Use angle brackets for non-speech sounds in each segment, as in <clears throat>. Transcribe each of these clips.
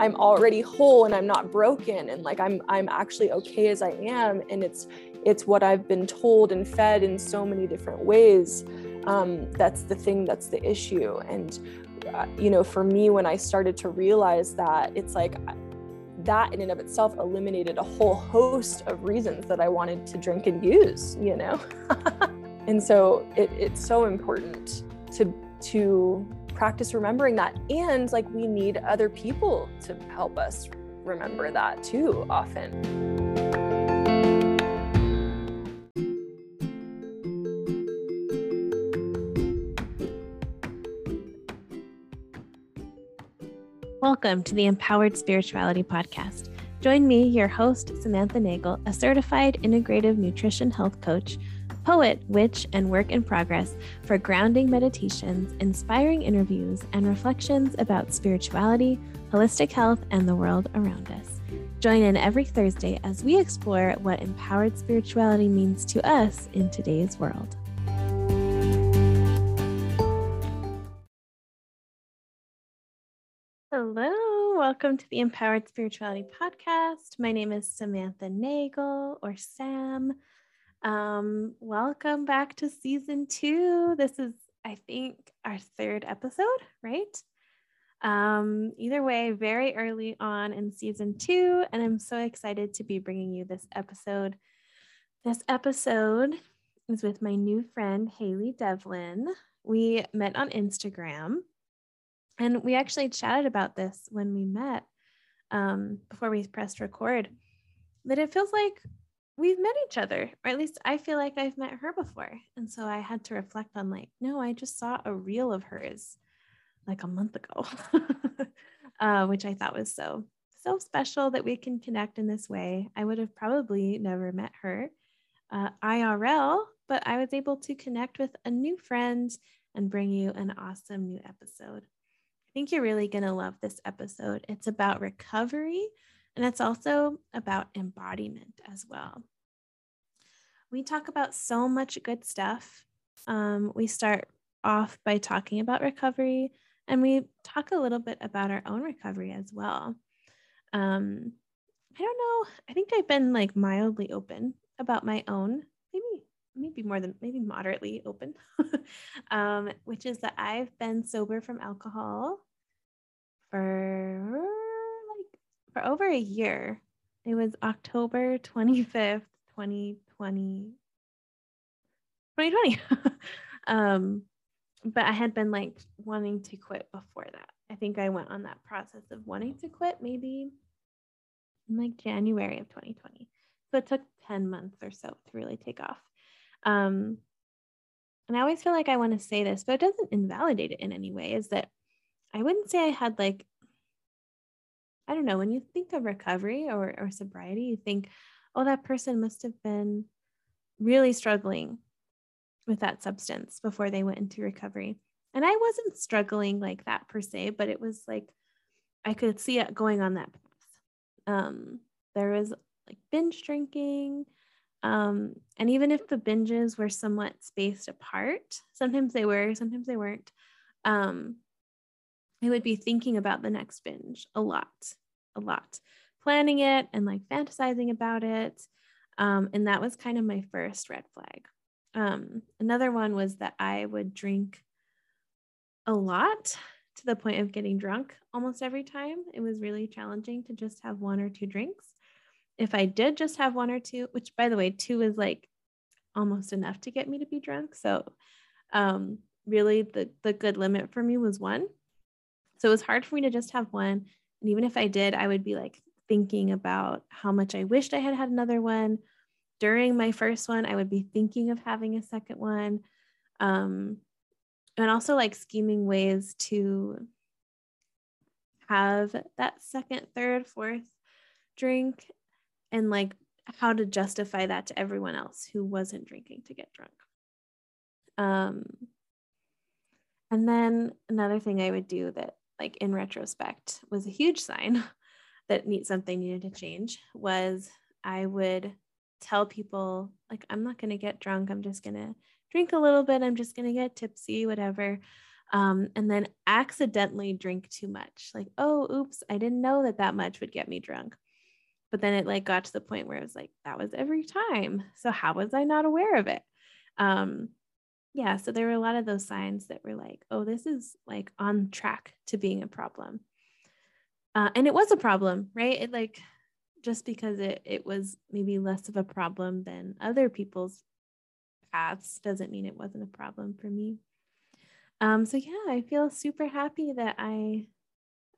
I'm already whole and I'm not broken and like I'm I'm actually okay as I am. And it's it's what I've been told and fed in so many different ways. Um, that's the thing that's the issue. And uh, you know for me when I started to realize that it's like that in and of itself eliminated a whole host of reasons that I wanted to drink and use you know? <laughs> And so it, it's so important to to practice remembering that and like we need other people to help us remember that too often Welcome to the Empowered Spirituality Podcast. Join me, your host, Samantha Nagel, a certified integrative nutrition health coach poet, witch, and work in progress for grounding meditations, inspiring interviews, and reflections about spirituality, holistic health, and the world around us. Join in every Thursday as we explore what empowered spirituality means to us in today's world. Hello, welcome to the Empowered Spirituality Podcast. My name is Samantha Nagel or Sam. Um, welcome back to season two. This is, I think, our third episode, right? Um, either way, very early on in season two, and I'm so excited to be bringing you this episode. This episode is with my new friend, Haley Devlin. We met on Instagram, and we actually chatted about this when we met um, before we pressed record. That it feels like we've met each other, or at least I feel like I've met her before. And so I had to reflect on, like, no, I just saw a reel of hers like a month ago, <laughs> uh, which I thought was so, so special that we can connect in this way. I would have probably never met her uh, IRL, but I was able to connect with a new friend and bring you an awesome new episode. I think you're really going to love this episode. It's about recovery and it's also about embodiment as well. We talk about so much good stuff. Um, we start off by talking about recovery, and we talk a little bit about our own recovery as well. Um, I don't know. I think I've been like mildly open about my own, maybe maybe more than maybe moderately open, <laughs> um, which is that I've been sober from alcohol for like for over a year. It was October 25th, 2020. 2020. <laughs> um, but I had been like wanting to quit before that. I think I went on that process of wanting to quit maybe in like January of 2020. So it took 10 months or so to really take off. Um, and I always feel like I want to say this, but it doesn't invalidate it in any way, is that I wouldn't say I had like I don't know, when you think of recovery or, or sobriety, you think, oh, that person must have been really struggling with that substance before they went into recovery. And I wasn't struggling like that per se, but it was like I could see it going on that path. Um, there was like binge drinking. Um, and even if the binges were somewhat spaced apart, sometimes they were, sometimes they weren't. Um, I would be thinking about the next binge a lot a lot, planning it and like fantasizing about it. Um, and that was kind of my first red flag. Um, another one was that I would drink a lot to the point of getting drunk almost every time. It was really challenging to just have one or two drinks. If I did just have one or two, which by the way, two is like almost enough to get me to be drunk. So um, really the the good limit for me was one. So it was hard for me to just have one. And even if I did, I would be like thinking about how much I wished I had had another one. During my first one, I would be thinking of having a second one. Um, and also like scheming ways to have that second, third, fourth drink and like how to justify that to everyone else who wasn't drinking to get drunk. Um, and then another thing I would do that like in retrospect was a huge sign <laughs> that need something needed to change was I would tell people like I'm not going to get drunk I'm just going to drink a little bit I'm just going to get tipsy whatever um, and then accidentally drink too much. Like, oh, oops, I didn't know that that much would get me drunk. But then it like got to the point where it was like, that was every time. So how was I not aware of it? Um, yeah, so there were a lot of those signs that were like, oh, this is like on track to being a problem. Uh, and it was a problem, right? It like just because it it was maybe less of a problem than other people's paths doesn't mean it wasn't a problem for me. Um, so yeah, I feel super happy that I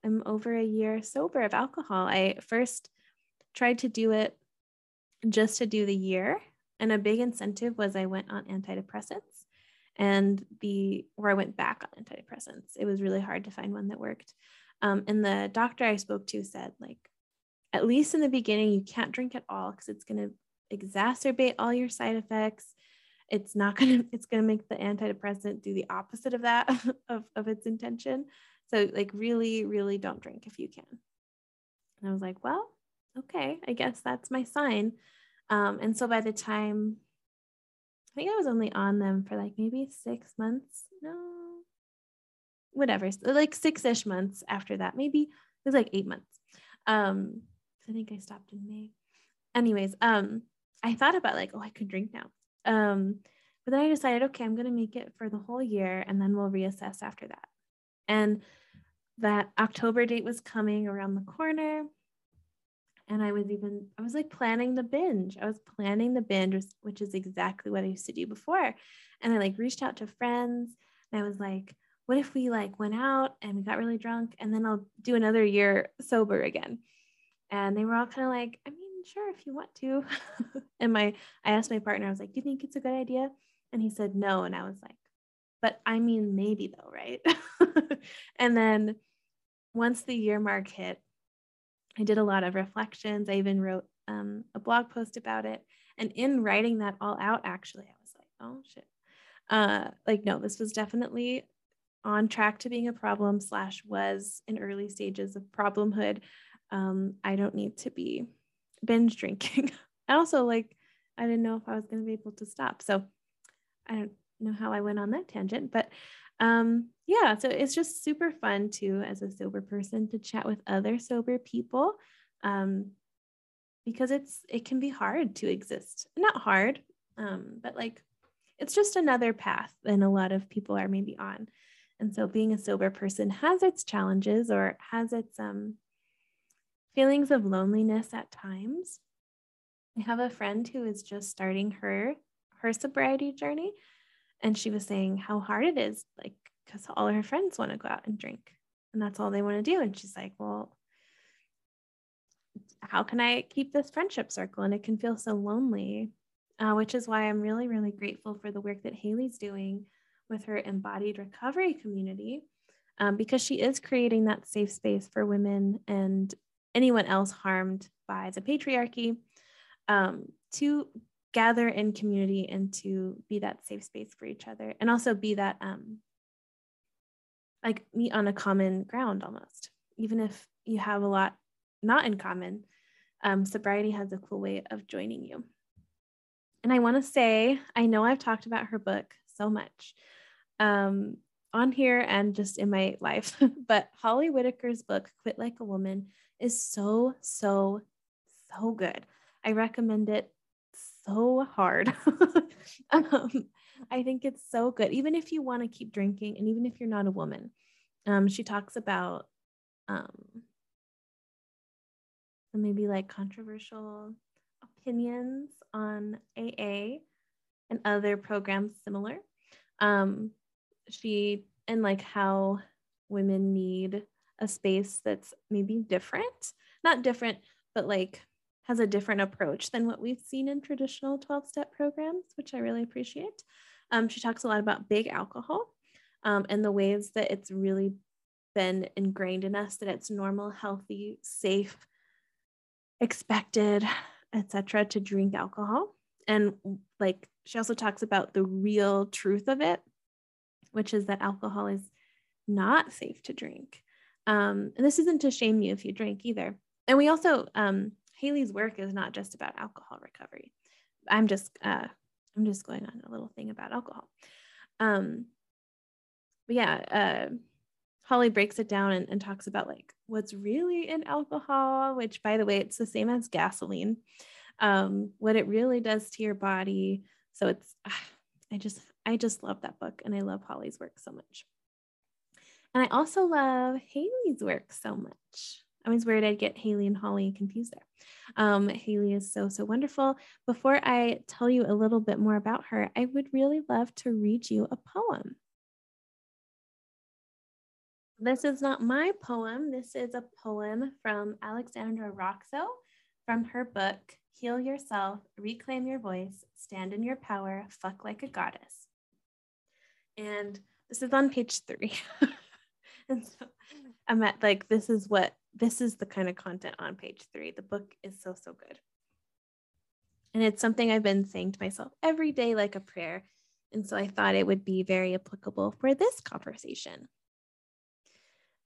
am over a year sober of alcohol. I first tried to do it just to do the year, and a big incentive was I went on antidepressants, and the or I went back on antidepressants. It was really hard to find one that worked. Um, and the doctor I spoke to said like, at least in the beginning, you can't drink at all because it's going to exacerbate all your side effects. It's not <laughs> going to it's going to make the antidepressant do the opposite of that <laughs> of, of its intention. So like really really don't drink if you can. And i was like well okay i guess that's my sign. Um, and so by the time i think i was only on them for like maybe six months. No whatever like six-ish months after that maybe it was like eight months um i think i stopped in may anyways um i thought about like oh i could drink now um, but then I decided, okay, I'm going to make it for the whole year and then we'll reassess after that. And that October date was coming around the corner. And I was even, I was like planning the binge. I was planning the binge, which is exactly what I used to do before. And I like reached out to friends and I was like, what if we like went out and we got really drunk and then I'll do another year sober again? And they were all kind of like, I mean, sure if you want to. <laughs> And my i asked my partner i was like do you think it's a good idea? And he said no. And i was like but i mean maybe though right? <laughs> And then once the year mark hit i did a lot of reflections. I even wrote um, a blog post about it. And in writing that all out actually i was like oh shit. Uh like no this was definitely on track to being a problem slash was in early stages of problemhood um, i don't need to be binge drinking. <laughs> I also like I didn't know if I was going to be able to stop. So I don't know how I went on that tangent, but um yeah, so it's just super fun too as a sober person to chat with other sober people. Um because it's it can be hard to exist. Not hard, um but like it's just another path than a lot of people are maybe on. And so being a sober person has its challenges or has its um feelings of loneliness at times. I have a friend who is just starting her her sobriety journey and she was saying how hard it is like cuz all her friends want to go out and drink and that's all they want to do and she's like, "Well, how can I keep this friendship circle?" And it can feel so lonely, uh, which is why I'm really, really grateful for the work that Haley's doing with her embodied recovery community, um, because she is creating that safe space for women and anyone else harmed by the patriarchy um, to gather in community and to be that safe space for each other and also be that um, like meet on a common ground almost. Even if you have a lot not in common um, sobriety has a cool way of joining you. And i want to say i know i've talked about her book so much um, on here and just in my life <laughs> but holly whitaker's book quit like a woman is so, so, so good. I recommend it so hard. <laughs> um, I think it's so good, even if you want to keep drinking and even if you're not a woman. Um, she talks about um, maybe like controversial opinions on AA and other programs similar. Um, she and like how women need a space that's maybe different, not different, but like has a different approach than what we've seen in traditional 12 step programs, which I really appreciate. Um, she talks a lot about big alcohol um, and the ways that it's really been ingrained in us that it's normal, healthy, safe, expected, etc., to drink alcohol. And like she also talks about the real truth of it, which is that alcohol is not safe to drink. Um, and this isn't to shame you if you drink either. And we also, um, Haley's work is not just about alcohol recovery. I'm just, uh, I'm just going on a little thing about alcohol. Um, but yeah, uh, Holly breaks it down and, and talks about like what's really in alcohol, which by the way, it's the same as gasoline. Um, what it really does to your body. So it's, I just, I just love that book and I love Holly's work so much. And I also love Haley's work so much. I was worried I'd get Haley and Holly confused there. Um, Haley is so, so wonderful. Before I tell you a little bit more about her, I would really love to read you a poem. This is not my poem. This is a poem from Alexandra Roxo from her book, Heal Yourself, Reclaim Your Voice, Stand in Your Power, Fuck Like a Goddess. And this is on page three. <laughs> and so I'm at like, this is what, this is the kind of content on page three. The book is so, so good. And it's something I've been saying to myself every day, like a prayer. And so I thought it would be very applicable for this conversation.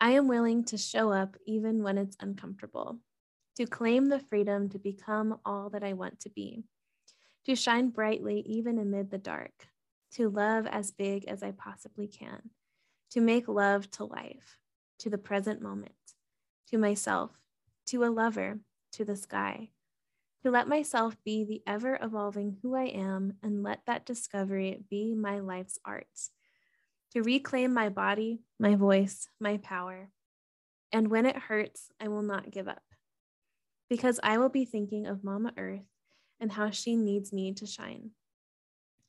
I am willing to show up even when it's uncomfortable, to claim the freedom to become all that I want to be, to shine brightly even amid the dark, to love as big as I possibly can, to make love to life, to the present moment, to myself, to a lover, to the sky, to let myself be the ever evolving who I am and let that discovery be my life's art to reclaim my body, my voice, my power. And when it hurts, I will not give up because I will be thinking of Mama Earth and how she needs me to shine.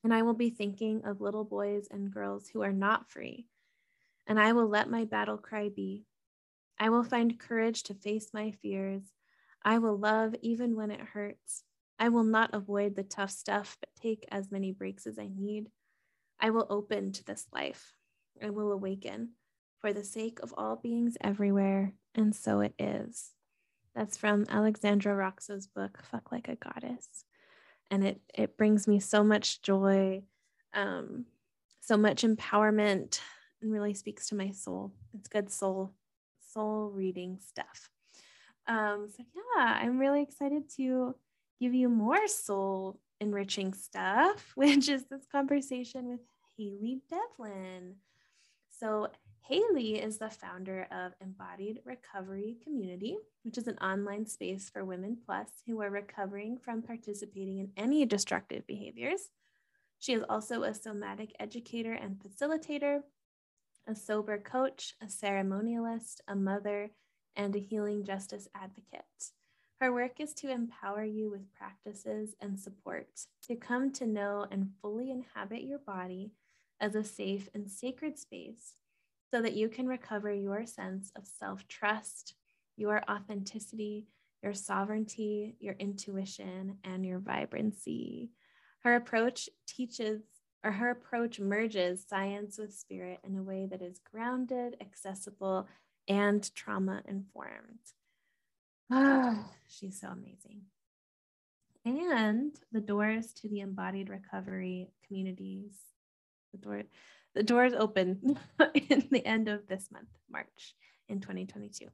And I will be thinking of little boys and girls who are not free. And I will let my battle cry be. I will find courage to face my fears. I will love even when it hurts. I will not avoid the tough stuff, but take as many breaks as I need. I will open to this life. I will awaken for the sake of all beings everywhere. And so it is. That's from Alexandra Roxo's book, Fuck Like a Goddess. And it, it brings me so much joy, um, so much empowerment, and really speaks to my soul. It's good soul, soul reading stuff. Um, so yeah, I'm really excited to give you more soul enriching stuff, <laughs> which is this conversation with Haley Devlin. So, Haley is the founder of Embodied Recovery Community, which is an online space for women plus who are recovering from participating in any destructive behaviors. She is also a somatic educator and facilitator, a sober coach, a ceremonialist, a mother, and a healing justice advocate. Her work is to empower you with practices and support to come to know and fully inhabit your body as a safe and sacred space so that you can recover your sense of self trust, your authenticity, your sovereignty, your intuition, and your vibrancy. Her approach teaches, or her approach merges science with spirit in a way that is grounded, accessible, and trauma informed. Ah, she's so amazing. And the doors to the embodied recovery communities, the door, the doors open <laughs> in the end of this month, March in 2022.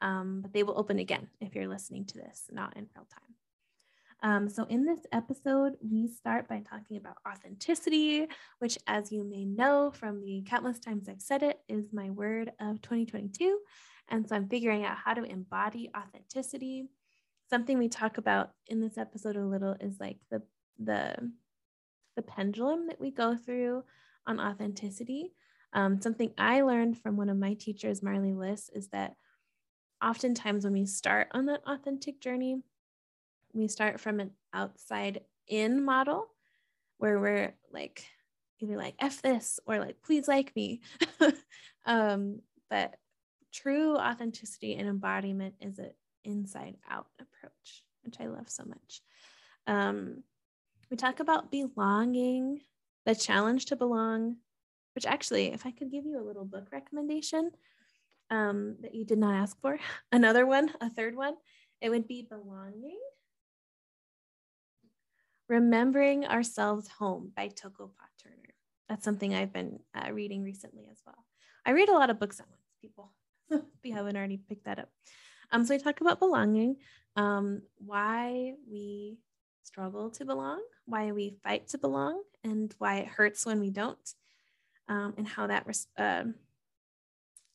Um, but they will open again if you're listening to this, not in real time. Um, so, in this episode, we start by talking about authenticity, which, as you may know from the countless times I've said it, is my word of 2022. And so I'm figuring out how to embody authenticity. Something we talk about in this episode a little is like the the the pendulum that we go through on authenticity. Um, something I learned from one of my teachers, Marley Liss, is that oftentimes when we start on that authentic journey, we start from an outside in model where we're like either like F this or like please like me. <laughs> um, but true authenticity and embodiment is an inside out approach, which I love so much. Um, we talk about belonging, the challenge to belong, which actually, if I could give you a little book recommendation um, that you did not ask for, <laughs> another one, a third one, it would be Belonging. Remembering Ourselves Home by Toko-pa Turner. That's something I've been uh, reading recently as well. I read a lot of books at once, people. <laughs> if you haven't already picked that up. Um, so we talk about belonging, um, why we struggle to belong, why we fight to belong, and why it hurts when we don't. um, and how that uh,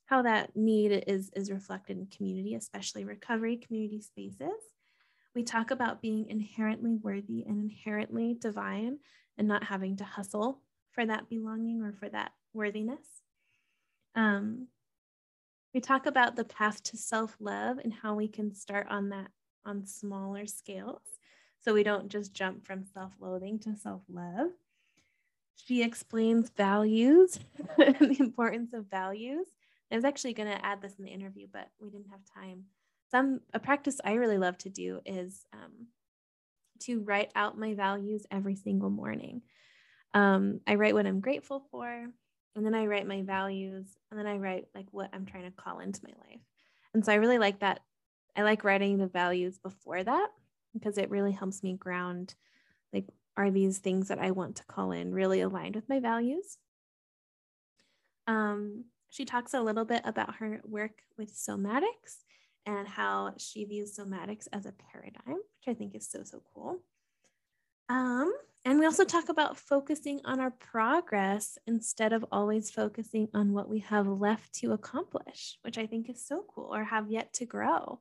how that need is is reflected in community, especially recovery community spaces. We talk about being inherently worthy and inherently divine and not having to hustle for that belonging or for that worthiness. Um, we talk about the path to self love and how we can start on that on smaller scales. So we don't just jump from self loathing to self love. She explains values <laughs> and the importance of values. I was actually going to add this in the interview, but we didn't have time. Some a practice I really love to do is um, to write out my values every single morning. Um, I write what I'm grateful for, and then I write my values, and then I write like what I'm trying to call into my life. And so I really like that. I like writing the values before that because it really helps me ground like are these things that I want to call in really aligned with my values? Um, she talks a little bit about her work with somatics and how she views somatics as a paradigm, which I think is so, so cool. Um, and we also talk about focusing on our progress instead of always focusing on what we have left to accomplish, which I think is so cool or have yet to grow.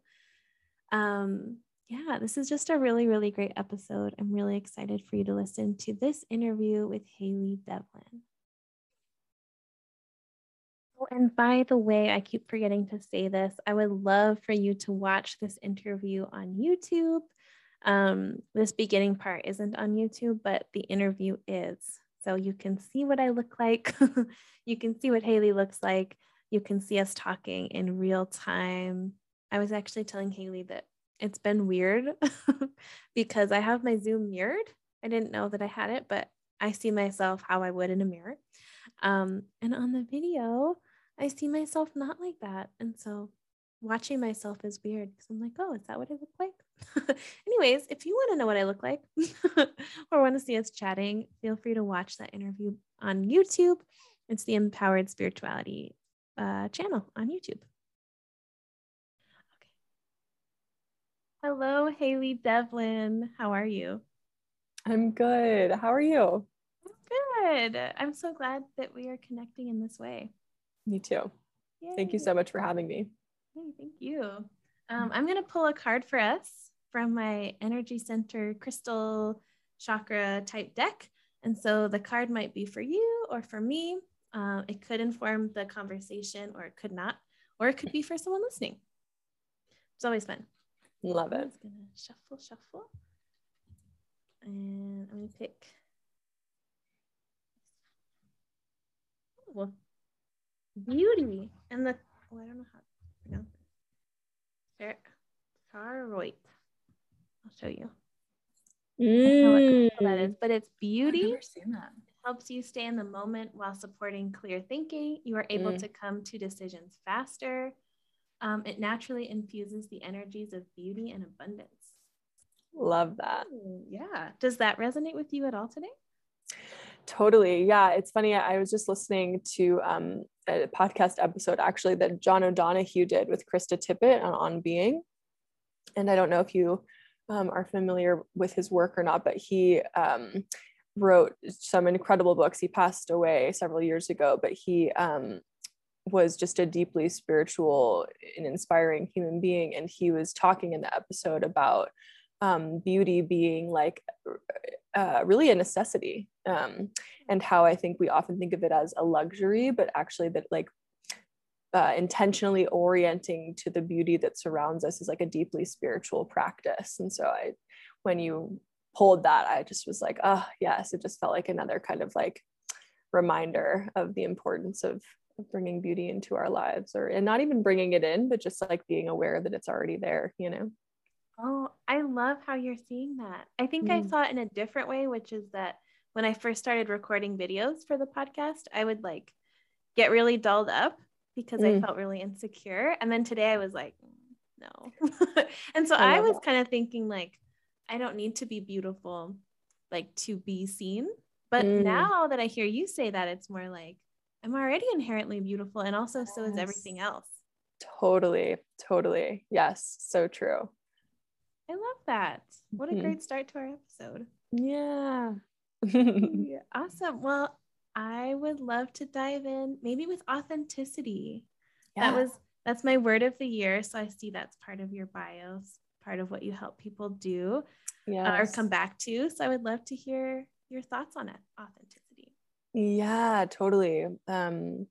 Um, yeah, this is just a really, really great episode. I'm really excited for you to listen to this interview with Haley Devlin. Oh, and by the way, I keep forgetting to say this. I would love for you to watch this interview on YouTube. Um, this beginning part isn't on YouTube, but the interview is. So you can see what I look like. <laughs> you can see what Haley looks like. You can see us talking in real time. I was actually telling Haley that it's been weird <laughs> because I have my Zoom mirrored. I didn't know that I had it, but I see myself how I would in a mirror. Um, and on the video, I see myself not like that. And so watching myself is weird because I'm like, oh, is that what I look like? <laughs> Anyways, if you want to know what I look like <laughs> or want to see us chatting, feel free to watch that interview on YouTube. It's the Empowered Spirituality uh, channel on YouTube. Hello, Haley Devlin. How are you? I'm good. How are you? Good. I'm so glad that we are connecting in this way. Me too. Yay. Thank you so much for having me. Hey, thank you. Um, I'm going to pull a card for us from my Energy Center Crystal Chakra type deck. And so the card might be for you or for me. Uh, it could inform the conversation or it could not, or it could be for someone listening. It's always fun. Love it. I'm just gonna shuffle, shuffle. And I'm gonna pick oh, beauty and the oh, I don't know how to pronounce it. Charoite. I'll show you. Mm. that is, but it's beauty. I've never seen that. Helps you stay in the moment while supporting clear thinking. You are able mm. to come to decisions faster. Um, it naturally infuses the energies of beauty and abundance. Love that. Yeah. Does that resonate with you at all today? Totally. Yeah. It's funny. I was just listening to um, a podcast episode actually that John O'Donohue did with Krista Tippett on On Being. And I don't know if you um, are familiar with his work or not, but he um, wrote some incredible books. He passed away several years ago, but he um, was just a deeply spiritual and inspiring human being. And he was talking in the episode about um, beauty being like uh, really a necessity um, and how I think we often think of it as a luxury, but actually that like uh, intentionally orienting to the beauty that surrounds us is like a deeply spiritual practice. And so I, when you pulled that, I just was like, oh yes, it just felt like another kind of like reminder of the importance of bringing beauty into our lives or and not even bringing it in but just like being aware that it's already there you know oh i love how you're seeing that i think mm. i saw it in a different way which is that when i first started recording videos for the podcast i would like get really dulled up because mm. i felt really insecure and then today i was like no <laughs> and so i, I was that. kind of thinking like i don't need to be beautiful like to be seen but mm. now that i hear you say that it's more like I'm already inherently beautiful. And also, yes. so is everything else. Totally. Totally. Yes. So true. I love that. What a mm-hmm. great start to our episode. Yeah. yeah. <laughs> Awesome. Well, I would love to dive in maybe with authenticity. Yeah. That was that's my word of the year. So I see that's part of your bios, part of what you help people do yes. uh, or come back to. So I would love to hear your thoughts on it, authenticity. Yeah, totally. Um,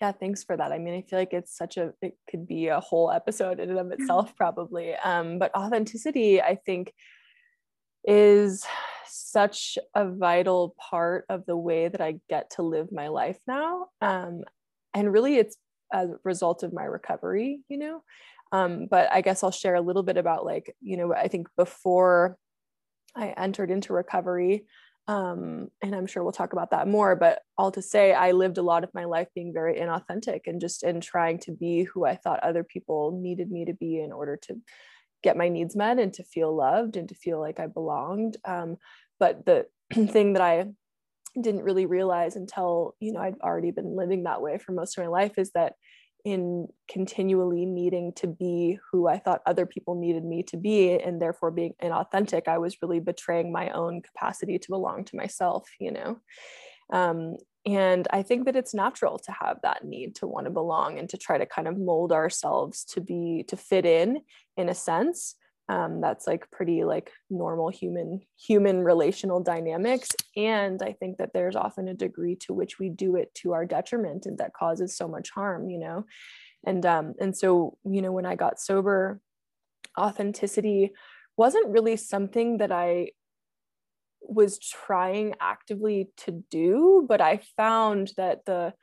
yeah, thanks for that. I mean, I feel like it's such a it could be a whole episode in and of itself, probably. Um, but authenticity, I think, is such a vital part of the way that I get to live my life now. Um, and really, it's a result of my recovery, you know. Um, but I guess I'll share a little bit about like, you know, I think before I entered into recovery, um, and I'm sure we'll talk about that more. But all to say, I lived a lot of my life being very inauthentic and just in trying to be who I thought other people needed me to be in order to get my needs met and to feel loved and to feel like I belonged. Um, but the <clears throat> thing that I didn't really realize until you know I'd already been living that way for most of my life is that in continually needing to be who I thought other people needed me to be and therefore being inauthentic, I was really betraying my own capacity to belong to myself, you know. Um, and I think that it's natural to have that need to want to belong and to try to kind of mold ourselves to be to fit in in a sense um, that's like pretty like normal human human relational dynamics. And i think that there's often a degree to which we do it to our detriment and that causes so much harm you know? And um and so you know when i got sober authenticity wasn't really something that i was trying actively to do but i found that the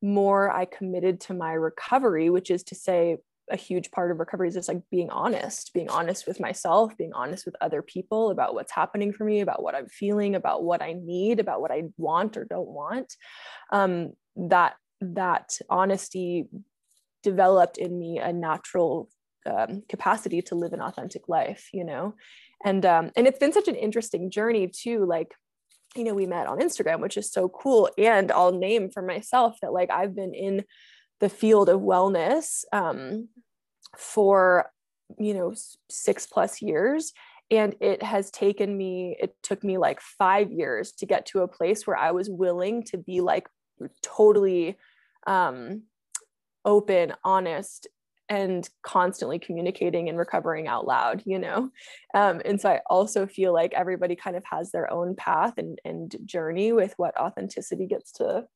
more i committed to my recovery which is to say a huge part of recovery is just like being honest, being honest with myself, being honest with other people about what's happening for me, about what I'm feeling, about what I need, about what I want or don't want. Um, that that honesty developed in me a natural um, capacity to live an authentic life, you know, and um, and it's been such an interesting journey too. Like, you know, we met on Instagram, which is so cool, and I'll name for myself that like I've been in the field of wellness um, for you know six plus years. And it has taken me it took me like five years to get to a place where i was willing to be like totally um, open honest and constantly communicating and recovering out loud you know? Um, and so i also feel like everybody kind of has their own path and, and journey with what authenticity gets to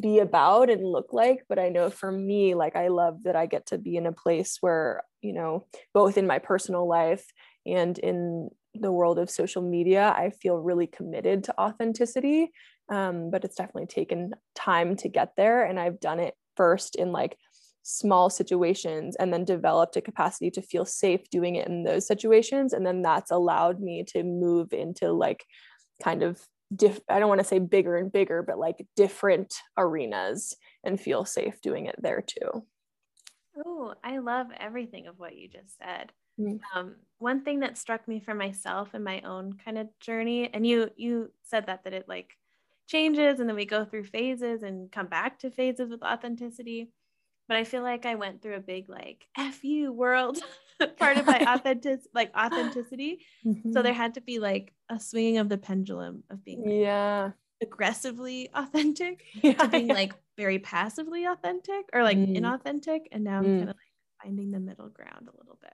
be about and look like but i know for me like i love that i get to be in a place where you know both in my personal life and in the world of social media i feel really committed to authenticity um, but it's definitely taken time to get there and i've done it first in like small situations and then developed a capacity to feel safe doing it in those situations and then that's allowed me to move into like kind of diff I don't want to say bigger and bigger, but like different arenas and feel safe doing it there too. Oh, I love everything of what you just said. Mm. Um, one thing that struck me for myself and my own kind of journey, and you you said that that it like changes and then we go through phases and come back to phases with authenticity but I feel like I went through a big like F you world <laughs> part of my <laughs> authentic like authenticity. Mm-hmm. So there had to be like a swinging of the pendulum of being like, yeah aggressively <laughs> authentic <laughs> yeah, to being yeah. like very passively authentic or like mm. inauthentic. And now I'm mm. kind of like finding the middle ground a little bit.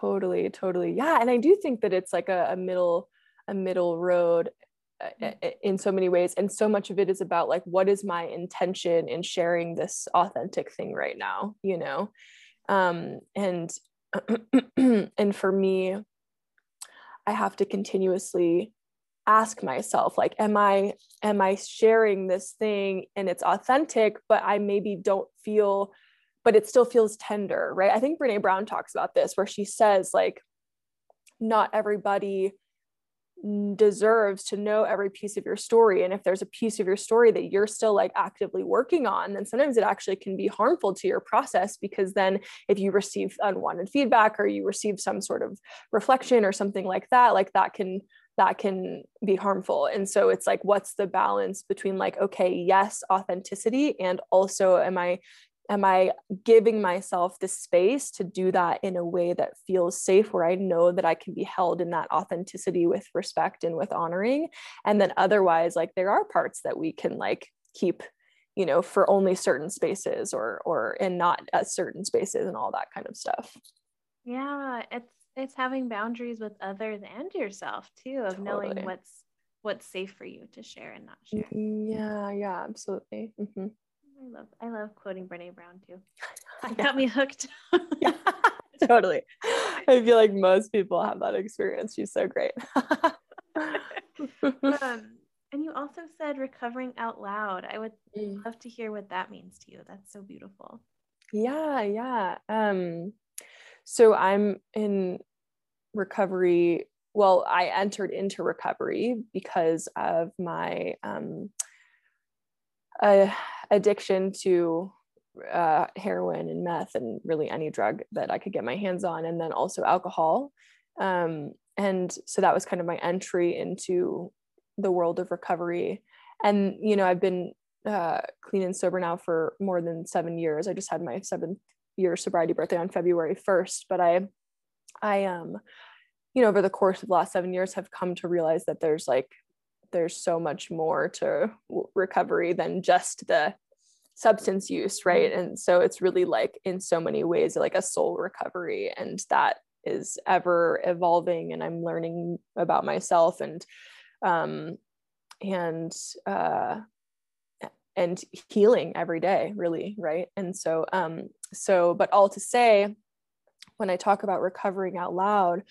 Totally, totally. Yeah. And I do think that it's like a, a middle, a middle road in so many ways and so much of it is about like what is my intention in sharing this authentic thing right now you know um and <clears throat> and for me i have to continuously ask myself like am i am i sharing this thing and it's authentic but i maybe don't feel but it still feels tender right? I think brene brown talks about this where she says like not everybody deserves to know every piece of your story and if there's a piece of your story that you're still like actively working on then sometimes it actually can be harmful to your process because then if you receive unwanted feedback or you receive some sort of reflection or something like that like that can that can be harmful. And so it's like what's the balance between like okay yes authenticity and also am i am i giving myself the space to do that in a way that feels safe where i know that i can be held in that authenticity with respect and with honoring? And then otherwise like there are parts that we can like keep you know for only certain spaces or or and not at certain spaces and all that kind of stuff. Yeah it's it's having boundaries with others and yourself too of totally. knowing what's what's safe for you to share and not share. Yeah yeah absolutely. Mm-hmm. I love i love quoting brene brown too <laughs> it got me hooked yeah, <laughs> <laughs> totally i feel like most people have that experience she's so great um, and you also said recovering out loud. I would mm. love to hear what that means to you. That's so beautiful. Yeah, yeah. Um, so I'm in recovery. Well, I entered into recovery because of my um, uh, addiction to uh, heroin and meth and really any drug that I could get my hands on, and then also alcohol. Um, and so that was kind of my entry into the world of recovery and you know i've been uh, clean and sober now for more than seven years i just had my seventh year sobriety birthday on february 1st but i i um you know over the course of the last seven years have come to realize that there's like there's so much more to recovery than just the substance use right mm-hmm. and so it's really like in so many ways like a soul recovery and that is ever evolving and i'm learning about myself and um, and uh, and healing every day really right and so um so but all to say when i talk about recovering out loud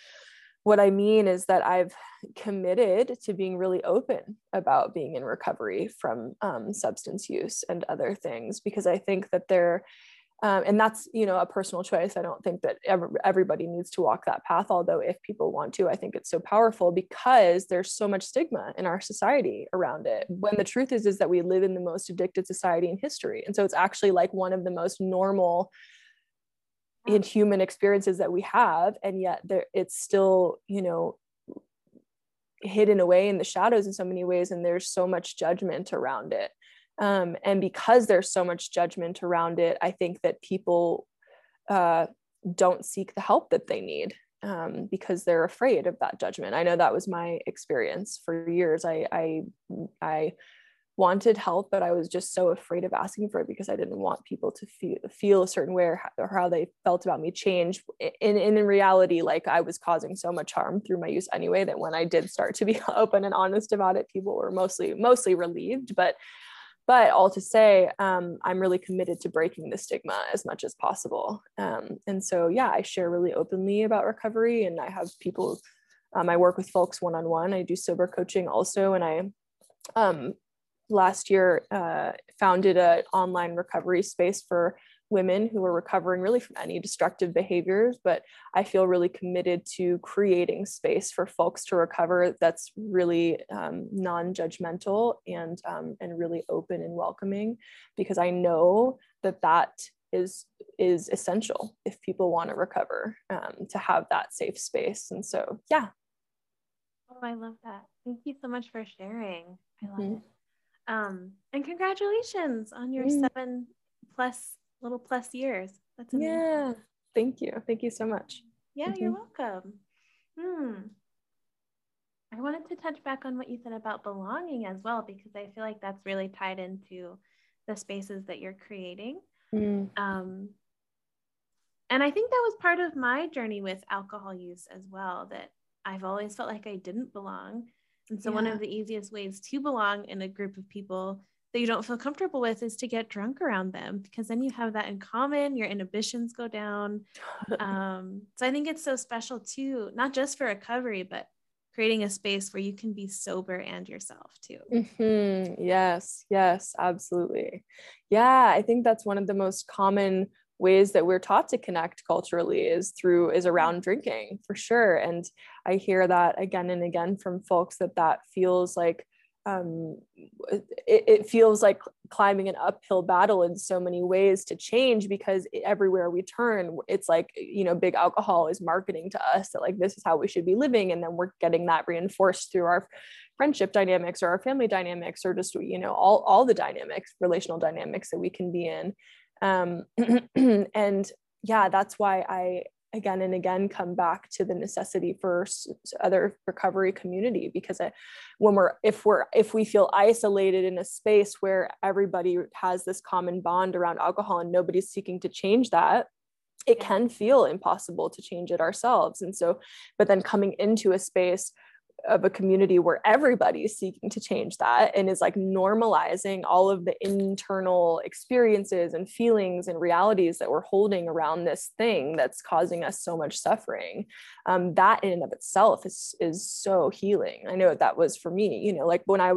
what i mean is that i've committed to being really open about being in recovery from um, substance use and other things because i think that there um, and that's you know a personal choice. I don't think that ever, everybody needs to walk that path although if people want to i think it's so powerful because there's so much stigma in our society around it when the truth is is that we live in the most addicted society in history. And so it's actually like one of the most normal in human experiences that we have and yet there it's still you know hidden away in the shadows in so many ways and there's so much judgment around it. Um, and because there's so much judgment around it i think that people uh, don't seek the help that they need um, because they're afraid of that judgment. I know that was my experience for years. I i i wanted help but i was just so afraid of asking for it because i didn't want people to feel, feel a certain way or how, they felt about me change And, in in reality like i was causing so much harm through my use anyway that when i did start to be <laughs> open and honest about it people were mostly mostly relieved. But but all to say um, i'm really committed to breaking the stigma as much as possible. Um, and so yeah i share really openly about recovery and i have people um, i work with folks one-on-one. I do sober coaching also and i um, last year uh, founded an online recovery space for women who are recovering really from any destructive behaviors but i feel really committed to creating space for folks to recover that's really um, non-judgmental and um, and really open and welcoming because i know that that is is essential if people want to recover um, to have that safe space. And so yeah. Oh i love that. Thank you so much for sharing. I love mm-hmm. it um, and congratulations on your mm. seven plus little plus years. That's amazing. Yeah. Thank you. Thank you so much. Yeah, mm-hmm. you're welcome. Hmm. I wanted to touch back on what you said about belonging as well, because I feel like that's really tied into the spaces that you're creating. Mm. Um, and I think that was part of my journey with alcohol use as well, that I've always felt like I didn't belong. And so, yeah. one of the easiest ways to belong in a group of people that you don't feel comfortable with is to get drunk around them because then you have that in common your inhibitions go down <laughs> um, so i think it's so special too not just for recovery but creating a space where you can be sober and yourself too mm-hmm. yes yes absolutely yeah i think that's one of the most common ways that we're taught to connect culturally is through is around drinking for sure. And i hear that again and again from folks that that feels like um, it, it, feels like climbing an uphill battle in so many ways to change because everywhere we turn it's like you know big alcohol is marketing to us that like this is how we should be living. And then we're getting that reinforced through our friendship dynamics or our family dynamics or just you know all all the dynamics relational dynamics that we can be in Um, <clears throat> and yeah, that's why I again and again come back to the necessity for other recovery community because I, when we're if we're if we feel isolated in a space where everybody has this common bond around alcohol and nobody's seeking to change that it can feel impossible to change it ourselves. And so but then coming into a space of a community where everybody is seeking to change that and is like normalizing all of the internal experiences and feelings and realities that we're holding around this thing that's causing us so much suffering um, that in and of itself is is so healing. I know that was for me you know like when i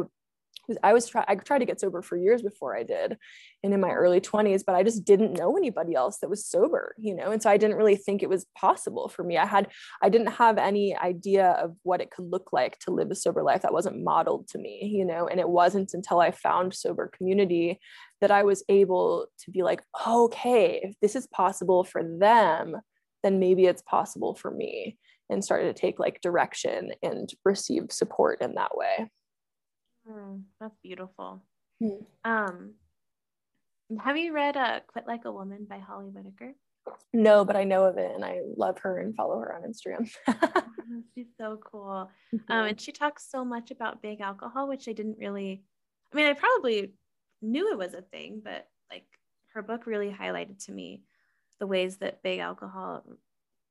I was try I tried to get sober for years before I did and in my early 20s but I just didn't know anybody else that was sober you know? And so I didn't really think it was possible for me. I had I didn't have any idea of what it could look like to live a sober life that wasn't modeled to me you know? And it wasn't until I found sober community that I was able to be like okay if this is possible for them then maybe it's possible for me and started to take like direction and receive support in that way Mm, that's beautiful. Mm. Um, have you read uh, "Quit Like a Woman" by Holly Whitaker? No, but I know of it, and I love her and follow her on Instagram. <laughs> Oh, she's so cool, mm-hmm. um, and she talks so much about big alcohol, which I didn't really. I mean, I probably knew it was a thing, but like her book really highlighted to me the ways that big alcohol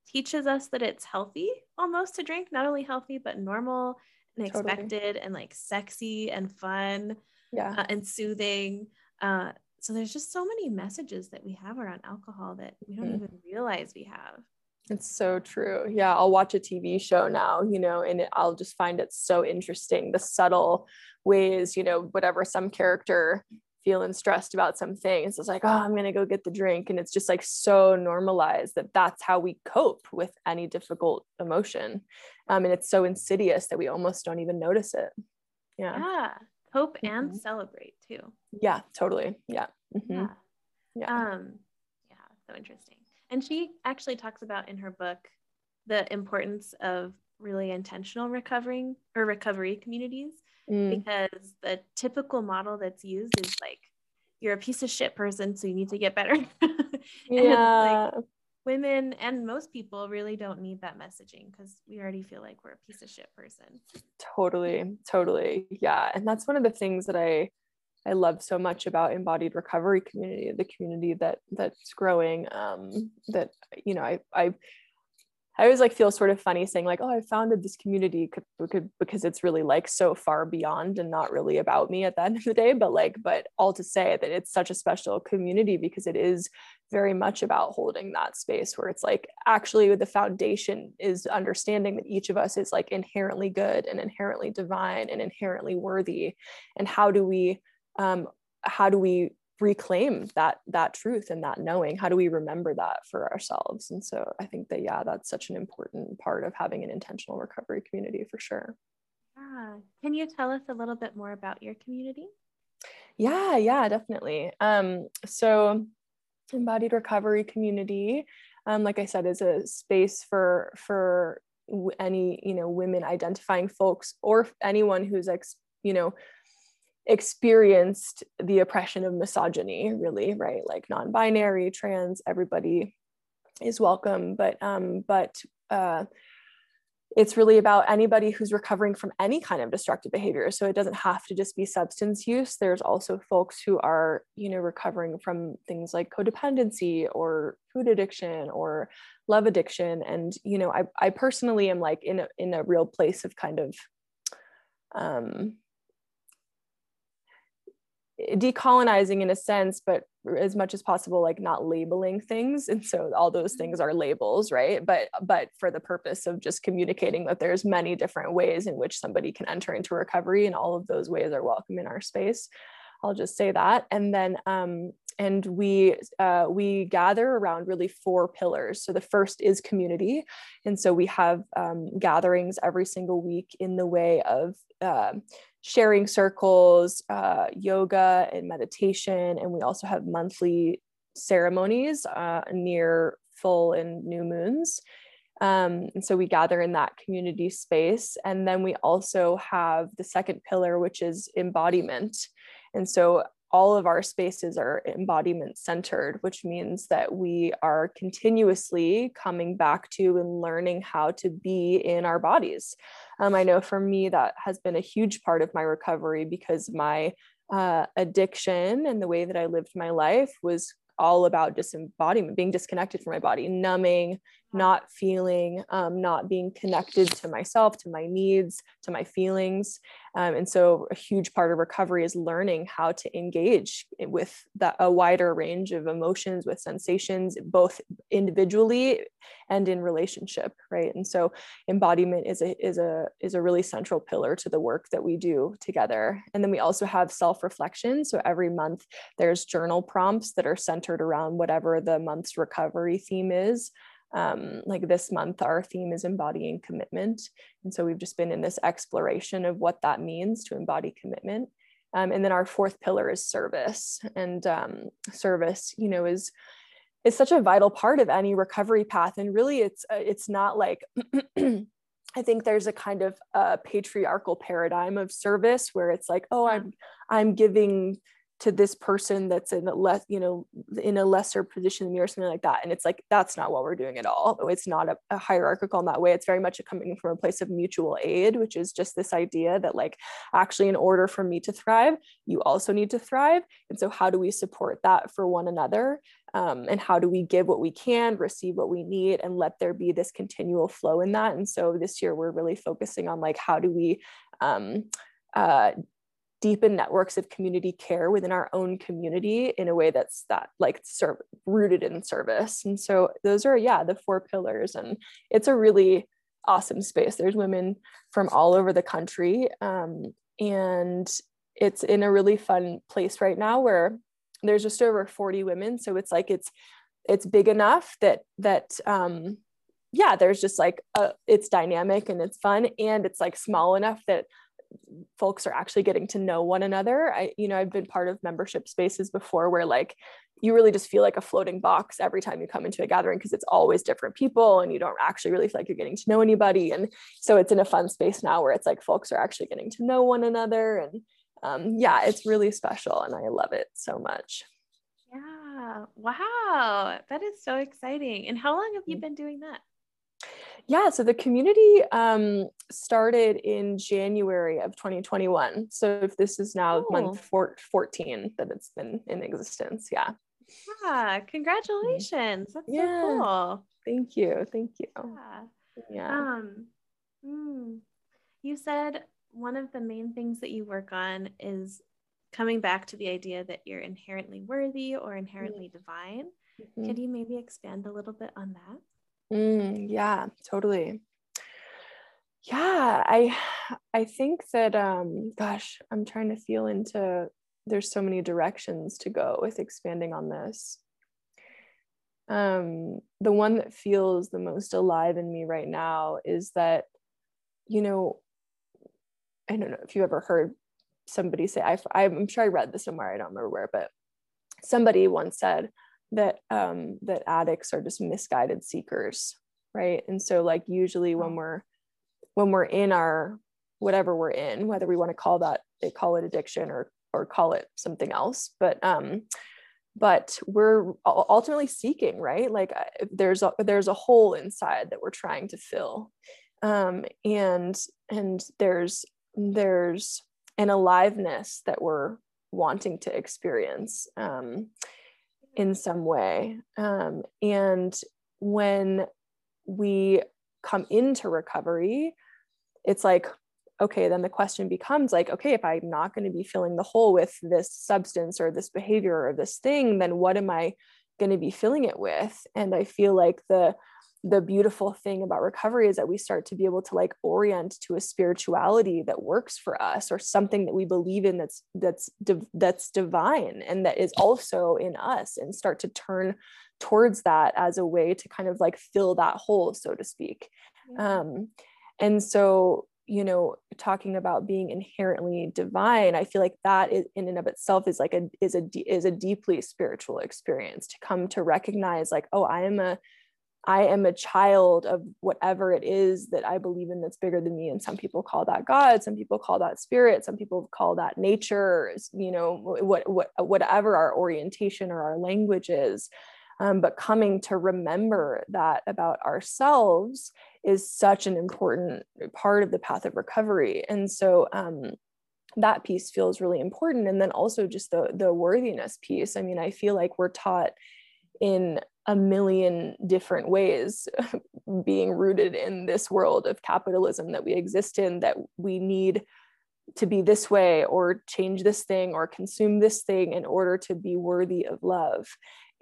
teaches us that it's healthy almost to drink, not only healthy but normal and expected totally. and like sexy and fun yeah uh, and soothing uh, so there's just so many messages that we have around alcohol that we don't mm. even realize we have it's so true yeah i'll watch a tv show now you know and it, i'll just find it so interesting the subtle ways you know whatever some character feeling stressed about some things it's like oh i'm going to go get the drink and it's just like so normalized that that's how we cope with any difficult emotion um, and it's so insidious that we almost don't even notice it. Yeah. Yeah cope and mm-hmm. celebrate too. Yeah totally. Yeah. Mm-hmm. yeah. Yeah. Um yeah so interesting. And she actually talks about in her book the importance of really intentional recovering or recovery communities mm. because the typical model that's used is like you're a piece of shit person so you need to get better. <laughs> Yeah like, women and most people really don't need that messaging because we already feel like we're a piece of shit person. Totally totally. Yeah and that's one of the things that i i love so much about embodied recovery community the community that that's growing um that you know i i I always like feel sort of funny saying like, oh, I founded this community because it's really like so far beyond and not really about me at the <laughs> end of the day. But like, but all to say that it's such a special community because it is very much about holding that space where it's like actually the foundation is understanding that each of us is like inherently good and inherently divine and inherently worthy. And how do we um, how do we reclaim that that truth and that knowing. How do we remember that for ourselves? And so i think that yeah that's such an important part of having an intentional recovery community for sure. Yeah. Can you tell us a little bit more about your community? Yeah yeah definitely. Um so embodied recovery community um like i said is a space for for any you know women identifying folks or anyone who's ex you know experienced the oppression of misogyny really right? Like non-binary trans everybody is welcome. But um but uh it's really about anybody who's recovering from any kind of destructive behavior. So it doesn't have to just be substance use. There's also folks who are you know recovering from things like codependency or food addiction or love addiction. And you know i, I personally am like in a in a real place of kind of um decolonizing in a sense but as much as possible like not labeling things. And so all those mm-hmm. things are labels right? But but for the purpose of just communicating that there's many different ways in which somebody can enter into recovery and all of those ways are welcome in our space i'll just say that. And then um and we uh, we gather around really four pillars. So the first is community. And so we have um, gatherings every single week in the way of uh, sharing circles, uh, yoga, and meditation. And we also have monthly ceremonies uh, near full and new moons. Um, and so we gather in that community space. And then we also have the second pillar, which is embodiment. And so all of our spaces are embodiment centered, which means that we are continuously coming back to and learning how to be in our bodies. Um, I know for me, that has been a huge part of my recovery because my uh, addiction and the way that I lived my life was all about disembodiment, being disconnected from my body, numbing, not feeling, um, not being connected to myself, to my needs, to my feelings. Um, and so, a huge part of recovery is learning how to engage with a wider range of emotions, with sensations, both individually and in relationship, right? And so, embodiment is a is a is a really central pillar to the work that we do together. And then we also have self reflection. So every month, there's journal prompts that are centered around whatever the month's recovery theme is um, like this month our theme is embodying commitment. And so we've just been in this exploration of what that means to embody commitment. Um, and then our fourth pillar is service. And um, service you know is is such a vital part of any recovery path. And really it's uh, it's not like <clears throat> I think there's a kind of a patriarchal paradigm of service where it's like, oh, I'm I'm giving to this person that's in a less you know in a lesser position than me or something like that and it's like that's not what we're doing at all. It's not a, a, hierarchical in that way. It's very much coming from a place of mutual aid which is just this idea that like actually in order for me to thrive you also need to thrive. And so how do we support that for one another? Um, and how do we give what we can receive what we need and let there be this continual flow in that? And so this year we're really focusing on like how do we um, uh, deepen networks of community care within our own community in a way that's that like serve, rooted in service. And so those are yeah the four pillars and it's a really awesome space. There's women from all over the country um, and it's in a really fun place right now where there's just over 40 women. So it's like it's it's big enough that that um yeah there's just like a, it's dynamic and it's fun and it's like small enough that folks are actually getting to know one another. I, you know, I've been part of membership spaces before where like you really just feel like a floating box every time you come into a gathering because it's always different people and you don't actually really feel like you're getting to know anybody. And so it's in a fun space now where it's like folks are actually getting to know one another. And um, yeah, it's really special and I love it so much. Yeah. Wow. That is so exciting. And how long have you mm. been doing that? Yeah, so the community um, started in January of 2021. So if this is now oh. month four, 14 that it's been in existence. Yeah. Yeah, congratulations. That's yeah. so cool. Thank you. Thank you. Yeah. yeah. Um, mm, you said one of the main things that you work on is coming back to the idea that you're inherently worthy or inherently mm-hmm. divine. Mm-hmm. Could you maybe expand a little bit on that? Mm, yeah, totally. Yeah, I I think that um gosh, I'm trying to feel into there's so many directions to go with expanding on this. Um the one that feels the most alive in me right now is that you know I don't know if you ever heard somebody say I I'm sure I read this somewhere I don't remember where but somebody once said that um, that addicts are just misguided seekers right? And so like usually when we're when we're in our whatever we're in whether we want to call that they call it addiction or or call it something else but um but we're ultimately seeking right? Like there's a there's a hole inside that we're trying to fill. Um and and there's there's an aliveness that we're wanting to experience um in some way. Um, and when we come into recovery, it's like, okay, then the question becomes like, okay, if I'm not going to be filling the hole with this substance or this behavior or this thing, then what am I going to be filling it with? And I feel like the the beautiful thing about recovery is that we start to be able to like orient to a spirituality that works for us or something that we believe in that's that's that's divine and that is also in us and start to turn towards that as a way to kind of like fill that hole so to speak. Um and so you know talking about being inherently divine i feel like that is in and of itself is like a is a is a deeply spiritual experience to come to recognize like oh i am a I am a child of whatever it is that I believe in that's bigger than me. And some people call that God, some people call that spirit, some people call that nature, you know, what, what, whatever our orientation or our language is. Um, but coming to remember that about ourselves is such an important part of the path of recovery. And so um, that piece feels really important. And then also just the, the worthiness piece. I mean, I feel like we're taught in a million different ways <laughs> being rooted in this world of capitalism that we exist in that we need to be this way or change this thing or consume this thing in order to be worthy of love.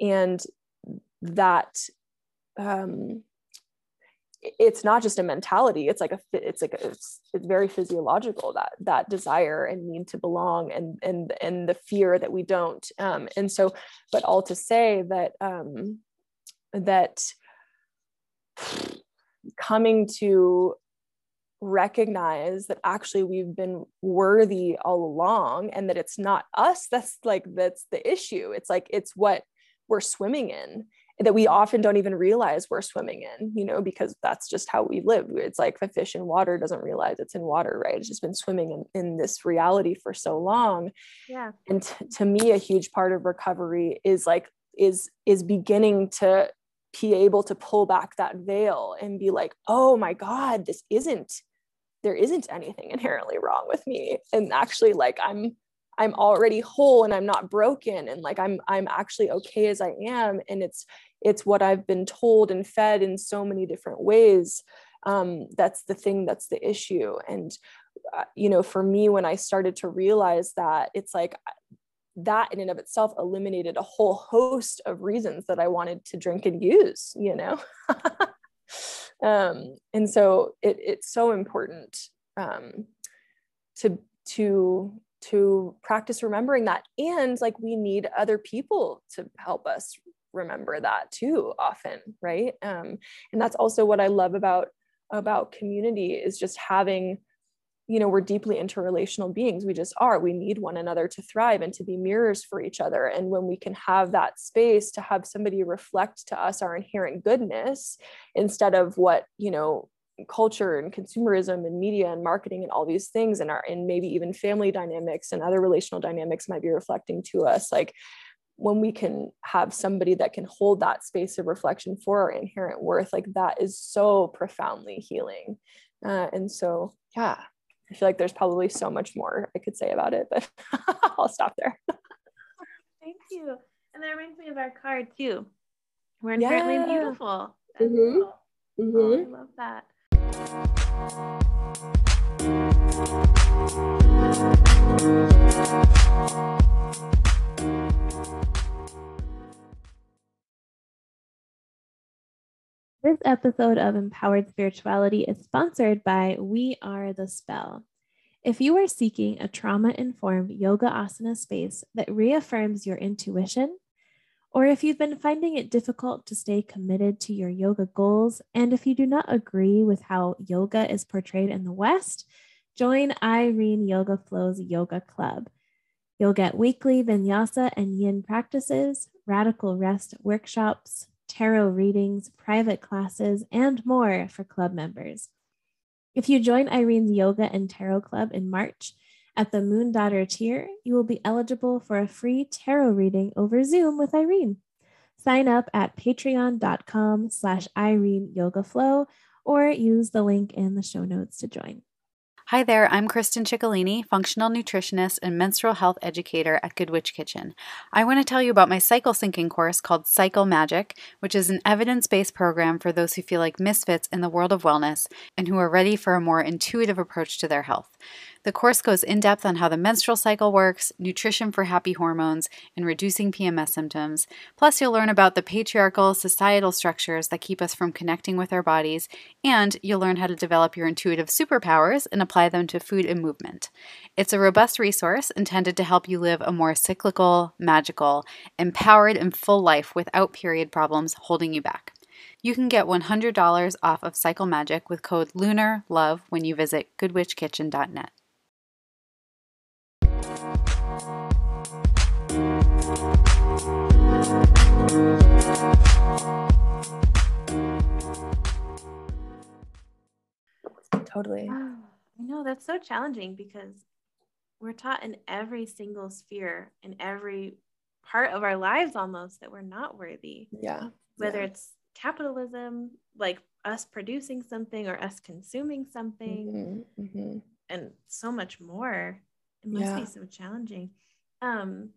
And that um, it's not just a mentality it's like a it's like a, it's, it's very physiological that that desire and need to belong and and and the fear that we don't um and so but all to say that um that coming to recognize that actually we've been worthy all along and that it's not us that's like that's the issue. It's like it's what we're swimming in that we often don't even realize we're swimming in, you know, because that's just how we live. It's like a fish in water doesn't realize it's in water, right? It's just been swimming in, in this reality for so long. Yeah. And t- to me, a huge part of recovery is like, is, is beginning to be able to pull back that veil and be like, oh my God, this isn't, there isn't anything inherently wrong with me. And actually like, I'm, I'm already whole and I'm not broken and like I'm I'm actually okay as I am. And it's it's what I've been told and fed in so many different ways. Um, that's the thing that's the issue. And uh, you know for me when I started to realize that it's like uh, that in and of itself eliminated a whole host of reasons that I wanted to drink and use you know? <laughs> Um, and so it, it's so important um, to to to practice remembering that. And like we need other people to help us remember that too often right? Um, and that's also what i love about about community is just having you know we're deeply interrelational beings. We just are. We need one another to thrive and to be mirrors for each other. And when we can have that space to have somebody reflect to us our inherent goodness instead of what you know culture and consumerism and media and marketing and all these things and our and maybe even family dynamics and other relational dynamics might be reflecting to us like when we can have somebody that can hold that space of reflection for our inherent worth like that is so profoundly healing uh, and so yeah i feel like there's probably so much more i could say about it but <laughs> i'll stop there thank you and that reminds me of our card too we're inherently yeah. beautiful mm-hmm. Mm-hmm. Oh, i love that this episode of Empowered Spirituality is sponsored by We Are the Spell. If you are seeking a trauma informed yoga asana space that reaffirms your intuition, or if you've been finding it difficult to stay committed to your yoga goals, and if you do not agree with how yoga is portrayed in the West, join Irene Yoga Flow's Yoga Club. You'll get weekly vinyasa and yin practices, radical rest workshops, tarot readings, private classes, and more for club members. If you join Irene's Yoga and Tarot Club in March, at the Moon Daughter tier, you will be eligible for a free tarot reading over Zoom with Irene. Sign up at patreon.com slash Irene Yoga Flow or use the link in the show notes to join. Hi there, I'm Kristen Ciccolini, functional nutritionist and menstrual health educator at Good Witch Kitchen. I want to tell you about my cycle syncing course called Cycle Magic, which is an evidence based program for those who feel like misfits in the world of wellness and who are ready for a more intuitive approach to their health. The course goes in depth on how the menstrual cycle works, nutrition for happy hormones, and reducing PMS symptoms. Plus, you'll learn about the patriarchal societal structures that keep us from connecting with our bodies, and you'll learn how to develop your intuitive superpowers and apply them to food and movement. It's a robust resource intended to help you live a more cyclical, magical, empowered, and full life without period problems holding you back. You can get $100 off of Cycle Magic with code LUNARLOVE when you visit goodwitchkitchen.net. totally. <gasps> I know that's so challenging because we're taught in every single sphere in every part of our lives almost that we're not worthy. Yeah. Whether yeah. it's capitalism, like us producing something or us consuming something, Mhm, mhm. and so much more. It must Yeah. be so challenging. Um,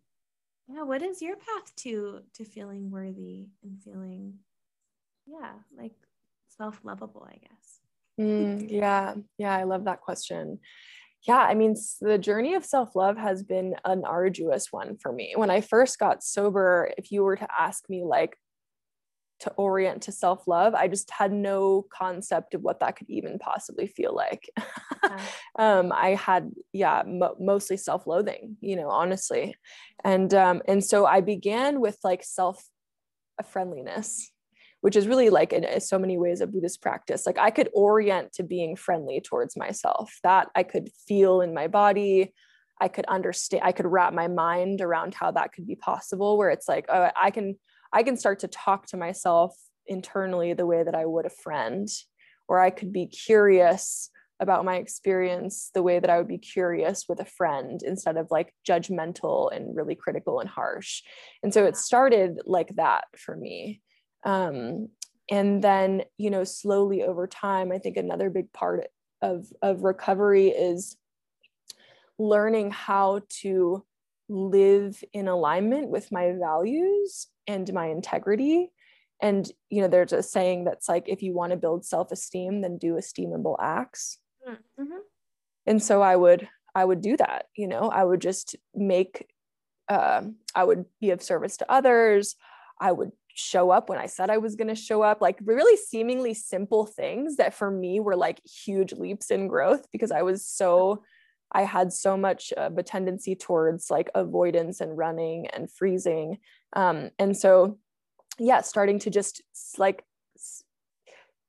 yeah, what is your path to to feeling worthy and feeling, yeah, like self-lovable, I guess. Mm, yeah, yeah, I love that question. Yeah, I mean, the journey of self love has been an arduous one for me. When I first got sober, if you were to ask me, like, to orient to self love, I just had no concept of what that could even possibly feel like. Yeah. <laughs> um, I had, yeah, mo- mostly self loathing, you know, honestly. And, um, and so I began with like self friendliness which is really like in, in so many ways a Buddhist practice. Like I could orient to being friendly towards myself. That I could feel in my body. I could understand. I could wrap my mind around how that could be possible. Where it's like, oh, I can, I can start to talk to myself internally the way that I would a friend, or I could be curious about my experience the way that I would be curious with a friend instead of like judgmental and really critical and harsh. And so it started like that for me um, and then you know slowly over time i think another big part of of recovery is learning how to live in alignment with my values and my integrity. And you know there's a saying that's like if you want to build self-esteem then do esteemable acts. Mhm. and so i would i would do that you know i would just make um, i would be of service to others. I would show up when i said i was going to show up like really seemingly simple things that for me were like huge leaps in growth because i was so i had so much of a tendency towards like avoidance and running and freezing. Um, and so yeah starting to just like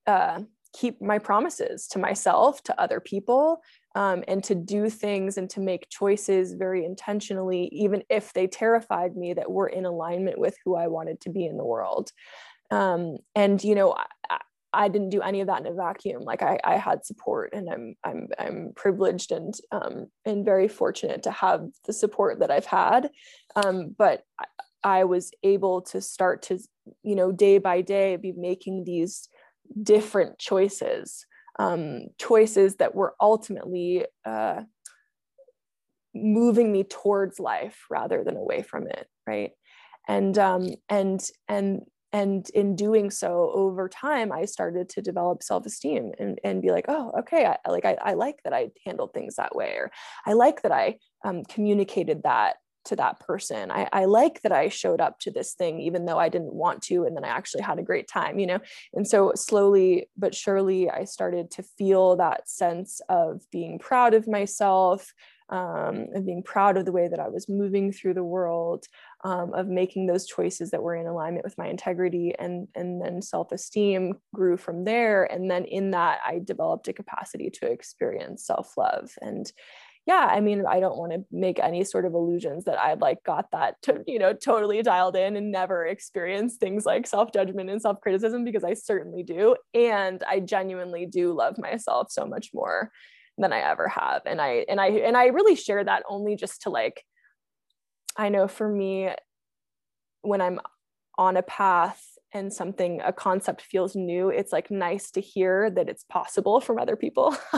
uh, keep my promises to myself to other people um, and to do things and to make choices very intentionally, even if they terrified me that were in alignment with who I wanted to be in the world. Um, and you know, I, I- didn't do any of that in a vacuum. Like I, I had support, and I'm I'm I'm privileged and um, and very fortunate to have the support that I've had. Um, but I, I was able to start to you know day by day be making these different choices um, choices that were ultimately uh, moving me towards life rather than away from it right? And um, and and and in doing so over time i started to develop self-esteem and, and be like oh okay I, like I, I like that i handled things that way or i like that i um, communicated that to that person. I, I like that i showed up to this thing even though i didn't want to and then i actually had a great time you know? And so slowly but surely i started to feel that sense of being proud of myself um, and being proud of the way that i was moving through the world um, of making those choices that were in alignment with my integrity and and then self-esteem grew from there. And then in that i developed a capacity to experience self-love. And yeah i mean i don't want to make any sort of illusions that I've like got that to you know totally dialed in and never experienced things like self-judgment and self-criticism because i certainly do and i genuinely do love myself so much more than i ever have and i and i and i really share that only just to like i know for me when i'm on a path and something a concept feels new it's like nice to hear that it's possible from other people <laughs>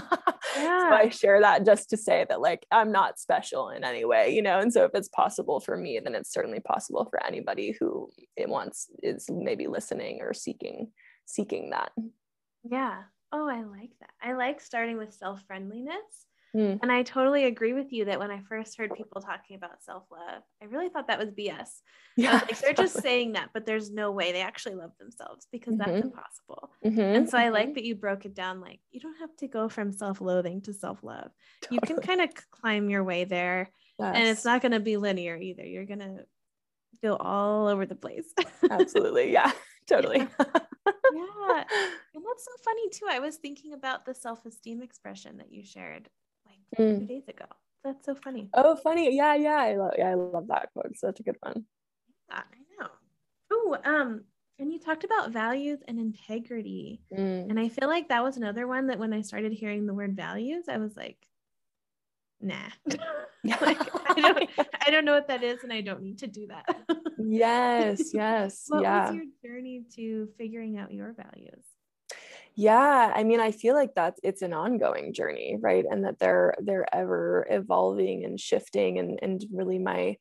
Yeah. so i share that just to say that like i'm not special in any way you know and so if it's possible for me then it's certainly possible for anybody who it wants is maybe listening or seeking seeking that Yeah. Oh, I like that. I like starting with self friendliness. Mm. And I totally agree with you that when I first heard people talking about self love, I really thought that was BS. Yeah was <laughs> like, they're just saying that, but there's no way they actually love themselves because that's Mhm. impossible. Mhm, And so I like that you broke it down like you don't have to go from self loathing to self love. You can kind of climb your way there, and it's not going to be linear either. You're going to go all over the place. <laughs> absolutely yeah <laughs> totally yeah. And that's so funny too. I was thinking about the self esteem expression that you shared Mm. two days ago. That's so funny. oh funny yeah yeah i love yeah i love that quote such a good one I know. Oh, um, And you talked about values and integrity. Mm. And I feel like that was another one that when I started hearing the word values, I was like, nah. <laughs> like, I don't <laughs> I don't know what that is and I don't need to do that. <laughs> yes, yes. what yeah. was your journey to figuring out your values? Yeah i mean i feel like that's it's an ongoing journey right? And that they're they're ever evolving and shifting and and really my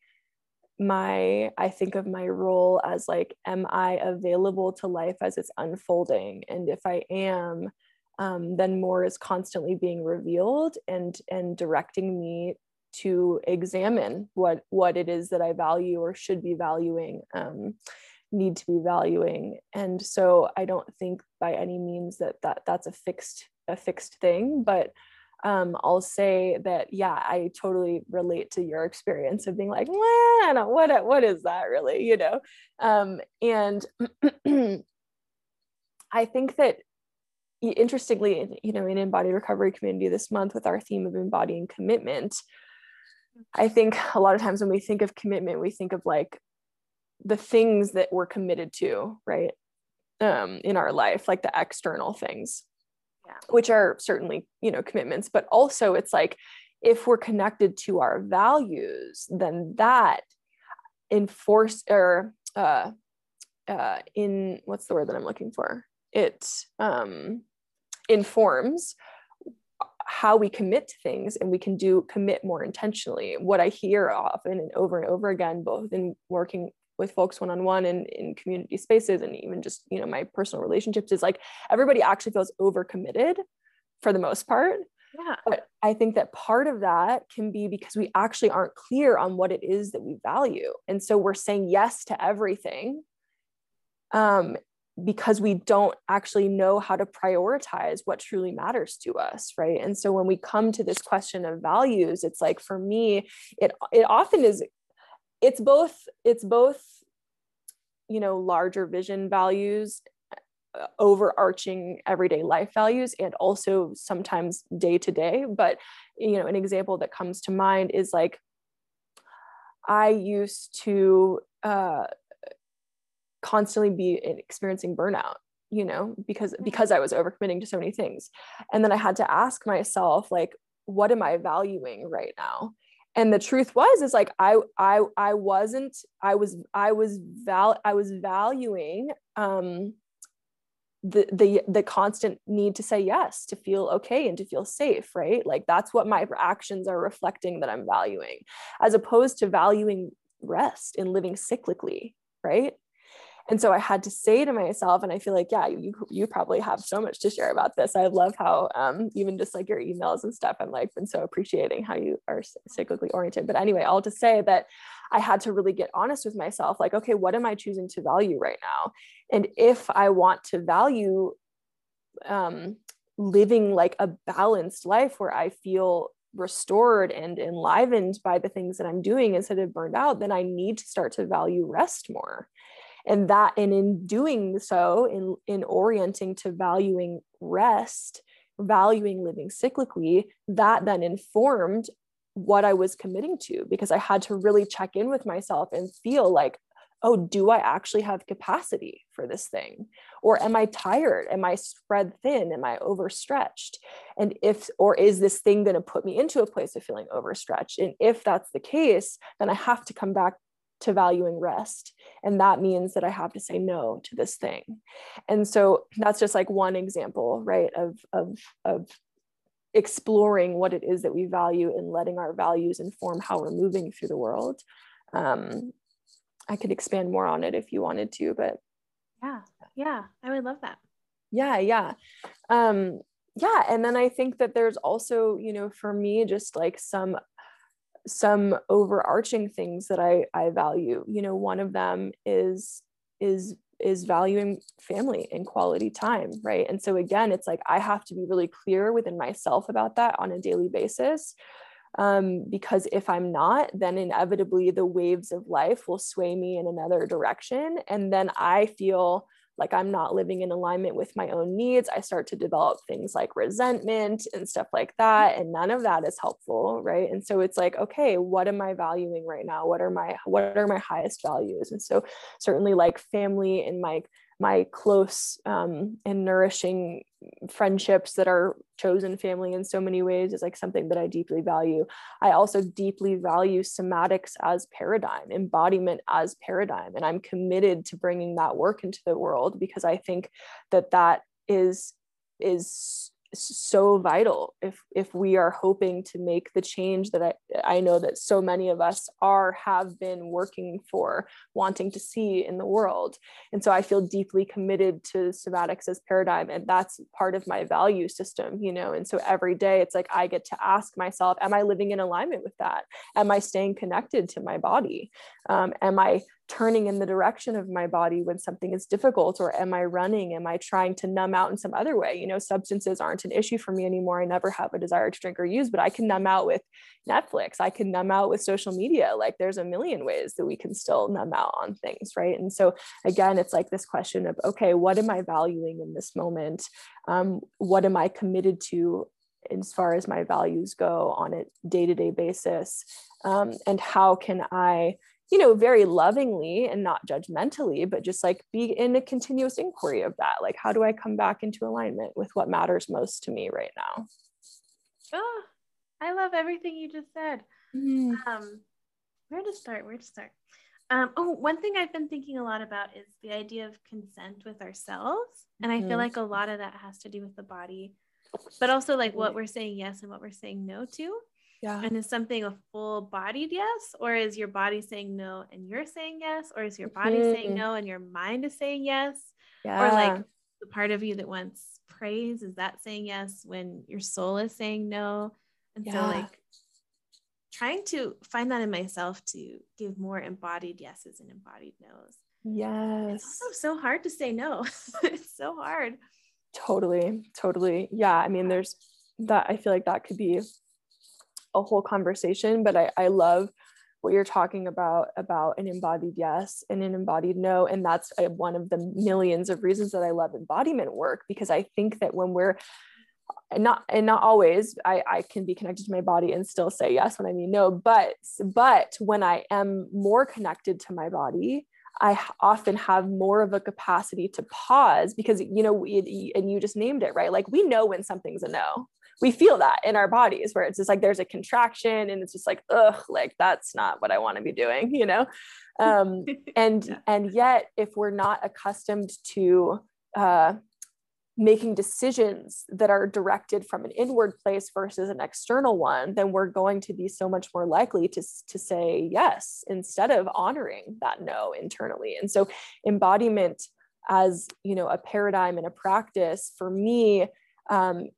my i think of my role as like am i available to life as it's unfolding? And if i am um, then more is constantly being revealed and and directing me to examine what what it is that i value or should be valuing um, need to be valuing. And so i don't think by any means that that that's a fixed a fixed thing but um, I'll say that yeah, I totally relate to your experience of being like, well, what what is that really, you know? Um, and <clears throat> I think that interestingly, you know, in embodied recovery community this month with our theme of embodying commitment, I think a lot of times when we think of commitment, we think of like the things that we're committed to, right? Um, in our life, like the external things, Yeah. which are certainly, you know, commitments, but also it's like if we're connected to our values, then that enforce or uh, uh, in what's the word that I'm looking for? It um, informs how we commit to things and we can do commit more intentionally. What I hear often and over and over again, both in working with folks one-on-one and in community spaces and even just you know my personal relationships is like everybody actually feels overcommitted for the most part. Yeah. but i think that part of that can be because we actually aren't clear on what it is that we value. And so we're saying yes to everything um, because we don't actually know how to prioritize what truly matters to us right? And so when we come to this question of values it's like for me it it often is it's both it's both you know larger vision values uh, overarching everyday life values and also sometimes day to day. But you know an example that comes to mind is like i used to uh, constantly be experiencing burnout you know because because i was overcommitting to so many things. And then i had to ask myself like what am i valuing right now and the truth was is like i i i wasn't i was i was val i was valuing um the the the constant need to say yes to feel okay and to feel safe right? Like that's what my actions are reflecting that i'm valuing as opposed to valuing rest and living cyclically right and so i had to say to myself and i feel like yeah you you probably have so much to share about this. I love how um, even just like your emails and stuff i'm like been so appreciating how you are cyclically oriented. But anyway all to say that i had to really get honest with myself like okay what am i choosing to value right now? And if i want to value um, living like a balanced life where i feel restored and enlivened by the things that i'm doing instead of burned out then i need to start to value rest more and that and in doing so in in orienting to valuing rest valuing living cyclically that then informed what i was committing to because i had to really check in with myself and feel like oh do i actually have capacity for this thing? Or am i tired? Am i spread thin? Am i overstretched? And if or is this thing going to put me into a place of feeling overstretched? And if that's the case then i have to come back to valuing rest. And that means that I have to say no to this thing. And so that's just like one example, right, of, of, of exploring what it is that we value and letting our values inform how we're moving through the world. Um, I could expand more on it if you wanted to, but yeah, yeah, I would love that. Yeah, yeah. Um, yeah. And then I think that there's also, you know, for me, just like some some overarching things that I, I value. You know, one of them is is is valuing family and quality time, right? And so again, it's like I have to be really clear within myself about that on a daily basis. Um, because if I'm not, then inevitably the waves of life will sway me in another direction. And then I feel like I'm not living in alignment with my own needs. I start to develop things like resentment and stuff like that. And none of that is helpful. Right. And so it's like, okay, what am I valuing right now? What are my what are my highest values? And so certainly like family and my my close um, and nourishing friendships that are chosen family in so many ways is like something that I deeply value. I also deeply value somatics as paradigm, embodiment as paradigm, and I'm committed to bringing that work into the world because I think that that is is so vital if if we are hoping to make the change that I, I know that so many of us are have been working for wanting to see in the world. And so i feel deeply committed to somatics as paradigm and that's part of my value system you know? And so every day it's like i get to ask myself am i living in alignment with that? Am i staying connected to my body? Um, am i turning in the direction of my body when something is difficult or am i running? Am i trying to numb out in some other way? You know substances aren't an issue for me anymore. I never have a desire to drink or use but i can numb out with netflix. I can numb out with social media. Like there's a million ways that we can still numb out on things right? And so again it's like this question of okay what am i valuing in this moment? Um, what am i committed to as far as my values go on a day-to-day basis? Um, and how can i you know, very lovingly and not judgmentally, but just like be in a continuous inquiry of that. Like, how do I come back into alignment with what matters most to me right now? Oh, I love everything you just said. Mm. Um, where to start? Where to start? Um, oh, one thing I've been thinking a lot about is the idea of consent with ourselves. And I mm-hmm. feel like a lot of that has to do with the body, but also like what we're saying yes and what we're saying no to. Yeah. And is something a full bodied yes? Or is your body saying no and you're saying yes? Or is your body mm-hmm. saying no and your mind is saying yes? Yeah. Or like the part of you that wants praise, is that saying yes when your soul is saying no? And yeah. so like trying to find that in myself to give more embodied yeses and embodied nos. Yes. It's also so hard to say no. <laughs> it's so hard. Totally. Totally. Yeah. I mean, there's that I feel like that could be a whole conversation, but I, I love what you're talking about about an embodied yes and an embodied no and that's a, one of the millions of reasons that i love embodiment work because i think that when we're and not and not always I, I can be connected to my body and still say yes when i mean no but but when i am more connected to my body I often have more of a capacity to pause because you know and you just named it right? Like we know when something's a no we feel that in our bodies where it's just like there's a contraction and it's just like ugh like that's not what i want to be doing you know um, <laughs> and yeah. and yet if we're not accustomed to uh, making decisions that are directed from an inward place versus an external one then we're going to be so much more likely to, to say yes instead of honoring that no internally and so embodiment as you know a paradigm and a practice for me um,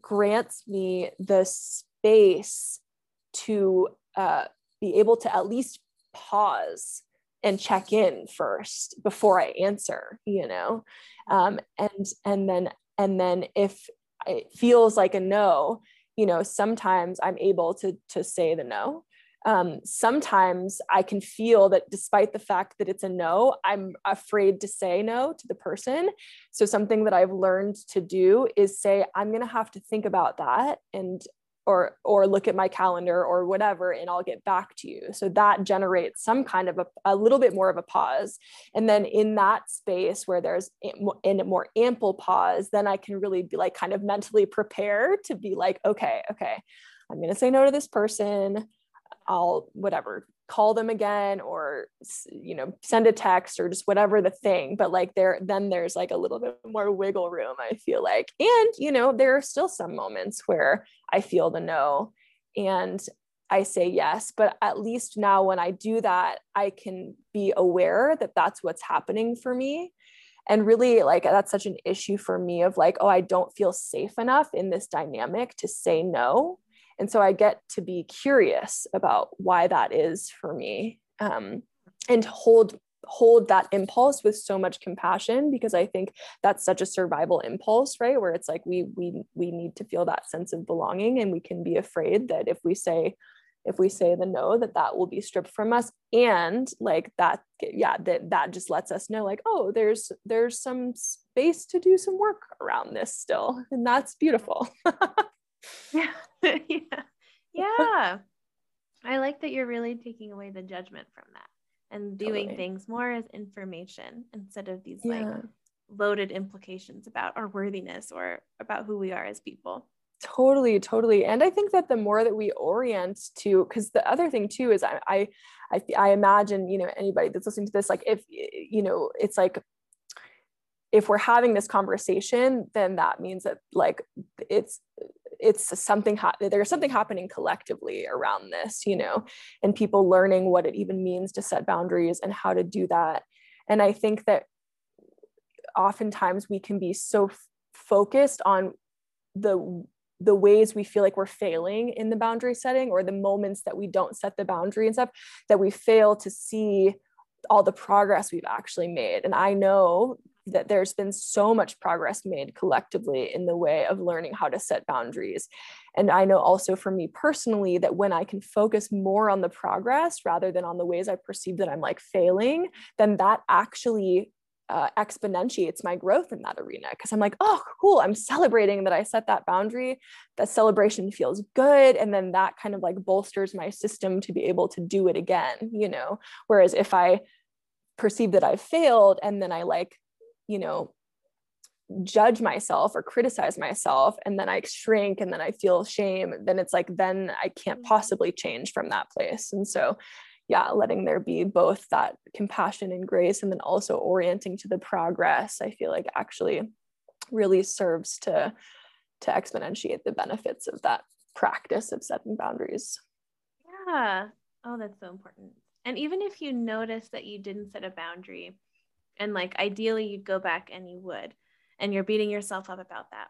grants me the space to uh, be able to at least pause and check in first before I answer, you know, um, and and then and then if it feels like a no, you know, sometimes I'm able to to say the no, um, sometimes I can feel that despite the fact that it's a no, I'm afraid to say no to the person. So, something that I've learned to do is say, I'm going to have to think about that and or or look at my calendar or whatever and I'll get back to you. So that generates some kind of a, a little bit more of a pause. And then in that space where there's in a more ample pause, then I can really be like kind of mentally prepared to be like, okay, okay, I'm going to say no to this person. I'll whatever call them again or you know send a text or just whatever the thing but like there then there's like a little bit more wiggle room i feel like. And you know there are still some moments where i feel the no and i say yes but at least now when i do that i can be aware that that's what's happening for me. And really like that's such an issue for me of like oh i don't feel safe enough in this dynamic to say no and so I get to be curious about why that is for me um, and hold hold that impulse with so much compassion because i think that's such a survival impulse right? Where it's like we we we need to feel that sense of belonging and we can be afraid that if we say if we say the no that that will be stripped from us. And like that yeah that that just lets us know like oh there's there's some space to do some work around this still. And that's beautiful <laughs> yeah. <laughs> yeah. Yeah. I like that you're really taking away the judgment from that and viewing Totally. things more as information instead of these Yeah. like loaded implications about our worthiness or about who we are as people. Totally, totally. And I think that the more that we orient to, because the other thing too is I, I, I, I imagine, you know, anybody that's listening to this, like if, you know, it's like, if we're having this conversation, then that means that like it's, it's something, ha- there's something happening collectively around this, you know, and people learning what it even means to set boundaries and how to do that. And I think that oftentimes we can be so f- focused on the the ways we feel like we're failing in the boundary setting or the moments that we don't set the boundary and stuff that we fail to see all the progress we've actually made and i know that there's been so much progress made collectively in the way of learning how to set boundaries and i know also for me personally that when i can focus more on the progress rather than on the ways i perceive that i'm like failing then that actually uh, exponentiates my growth in that arena because I'm like, oh, cool, I'm celebrating that I set that boundary. That celebration feels good. And then that kind of like bolsters my system to be able to do it again, you know? Whereas if I perceive that I've failed and then I like, you know, judge myself or criticize myself and then I shrink and then I feel shame, then it's like, then I can't mm-hmm. possibly change from that place. And so, yeah, letting there be both that compassion and grace and then also orienting to the progress, I feel like actually really serves to to exponentiate the benefits of that practice of setting boundaries. Yeah. Oh, that's so important. And even if you notice that you didn't set a boundary, and like ideally you'd go back and you would, and you're beating yourself up about that,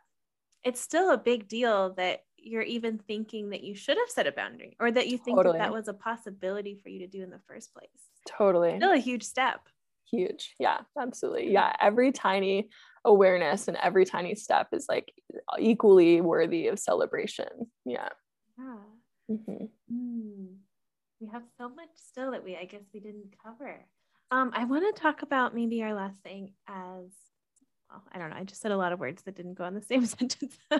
it's still a big deal that you're even thinking that you should have set a boundary or that you think Totally. that that was a possibility for you to do in the first place. Totally. Still a huge step. Huge. Yeah, absolutely. Yeah, every tiny awareness and every tiny step is like equally worthy of celebration. Yeah. Yeah. Mhm. Mm. We have so much still that we, I guess, we didn't cover. Um, I want to talk about maybe our last thing as well. I don't know. I just said a lot of words that didn't go in the same <laughs> sentence. <laughs>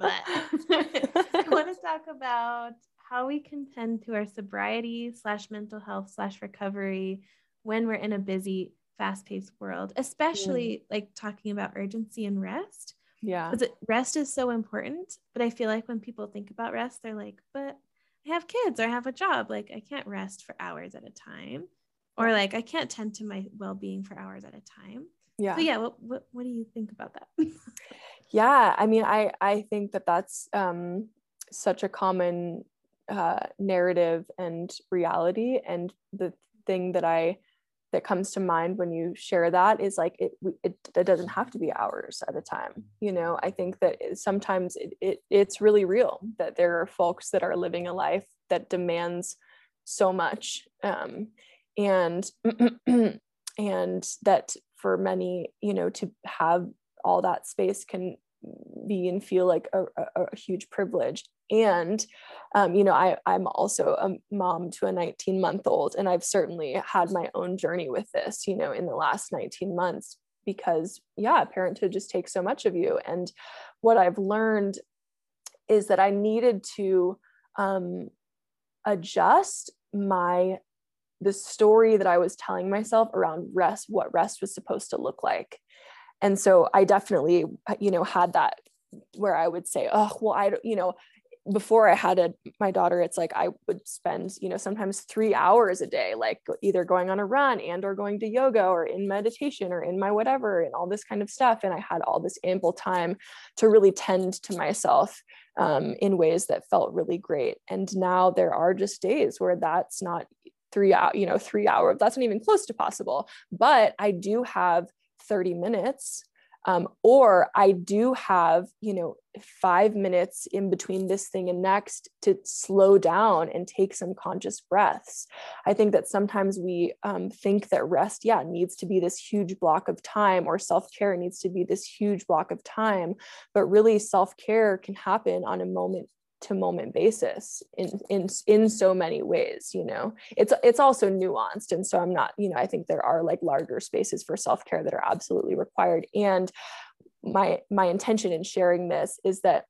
But I want to talk about how we can tend to our sobriety slash mental health slash recovery when we're in a busy, fast-paced world, especially like talking about urgency and rest. Yeah. Because rest is so important. But I feel like when people think about rest, they're like, but I have kids or I have a job. Like I can't rest for hours at a time. Or like I can't tend to my well-being for hours at a time. Yeah. So yeah, what what, what do you think about that? <laughs> yeah i mean i i think that that's um such a common uh narrative and reality and the thing that i that comes to mind when you share that is like it it, it doesn't have to be hours at a time you know? I think that sometimes it, it it's really real that there are folks that are living a life that demands so much um and <clears throat> and that for many you know to have all that space can be and feel like a, a, a huge privilege and um, you know I, i'm also a mom to a 19 month old and i've certainly had my own journey with this you know in the last 19 months because yeah parenthood just takes so much of you. And what i've learned is that i needed to um, adjust my the story that i was telling myself around rest what rest was supposed to look like. And so i definitely you know had that where i would say oh well i don't you know before i had a my daughter it's like i would spend you know sometimes three hours a day like either going on a run and or going to yoga or in meditation or in my whatever and all this kind of stuff. And i had all this ample time to really tend to myself um, in ways that felt really great. And now there are just days where that's not three hour you know three hour that's not even close to possible. But i do have 30 minutes um, or i do have you know five minutes in between this thing and next to slow down and take some conscious breaths. I think that sometimes we um, think that rest yeah needs to be this huge block of time or self-care needs to be this huge block of time but really self-care can happen on a moment to moment basis in in in so many ways you know? It's it's also nuanced and so i'm not you know i think there are like larger spaces for self-care that are absolutely required and my my intention in sharing this is that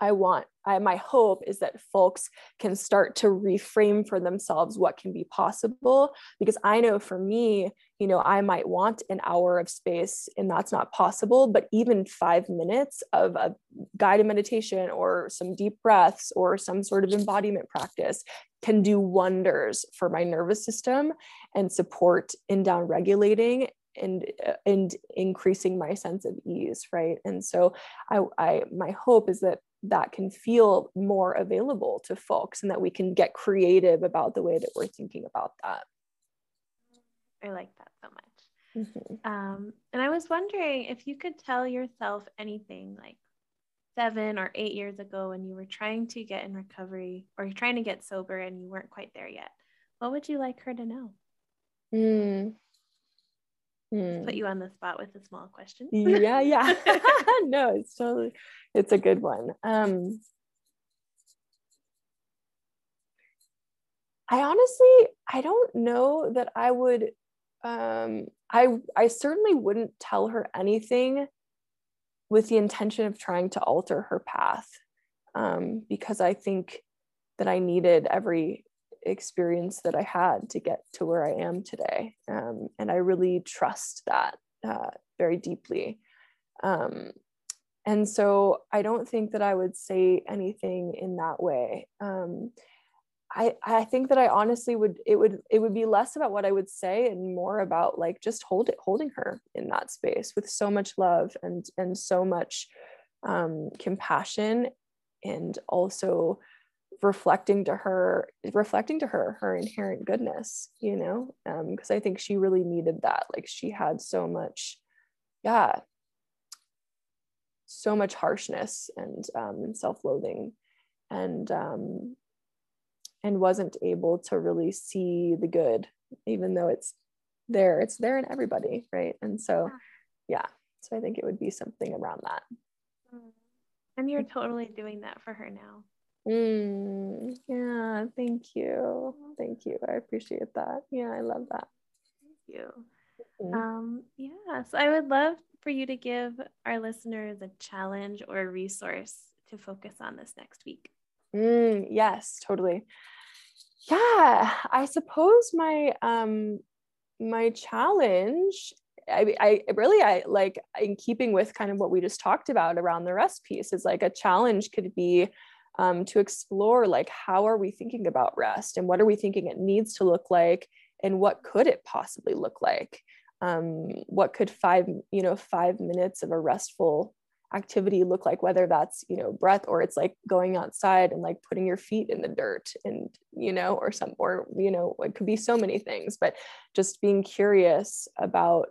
I want, I, my hope is that folks can start to reframe for themselves what can be possible. Because I know for me, you know, I might want an hour of space and that's not possible, but even five minutes of a guided meditation or some deep breaths or some sort of embodiment practice can do wonders for my nervous system and support in down regulating and and increasing my sense of ease right and so i i my hope is that that can feel more available to folks and that we can get creative about the way that we're thinking about that i like that so much mm-hmm. um, and i was wondering if you could tell yourself anything like seven or eight years ago when you were trying to get in recovery or you're trying to get sober and you weren't quite there yet what would you like her to know mm. Mm. Put you on the spot with a small question. yeah, <laughs> yeah. <laughs> no, it's totally it's a good one. Um I honestly I don't know that I would um I I certainly wouldn't tell her anything with the intention of trying to alter her path um, because I think that I needed every experience that I had to get to where I am today. Um, and I really trust that uh, very deeply. Um, and so I don't think that I would say anything in that way. Um, I, I think that I honestly would it would it would be less about what I would say and more about like just hold it holding her in that space with so much love and and so much um, compassion and also reflecting to her reflecting to her her inherent goodness you know? Because um, i think she really needed that. Like she had so much yeah so much harshness and um, self-loathing and um, and wasn't able to really see the good even though it's there. It's there in everybody right? And so yeah. so i think it would be something around that. And you're totally doing that for her now Mm, yeah, thank you. Thank you. I appreciate that. Yeah, I love that. Thank you. Mm-hmm. Um, yeah, so I would love for you to give our listeners a challenge or a resource to focus on this next week. Mm, yes, totally. Yeah, I suppose my um my challenge I, I really I like in keeping with kind of what we just talked about around the rest piece is like a challenge could be um, to explore like how are we thinking about rest and what are we thinking it needs to look like and what could it possibly look like? Um, what could five you know five minutes of a restful activity look like whether that's you know breath or it's like going outside and like putting your feet in the dirt and you know or some or you know it could be so many things but just being curious about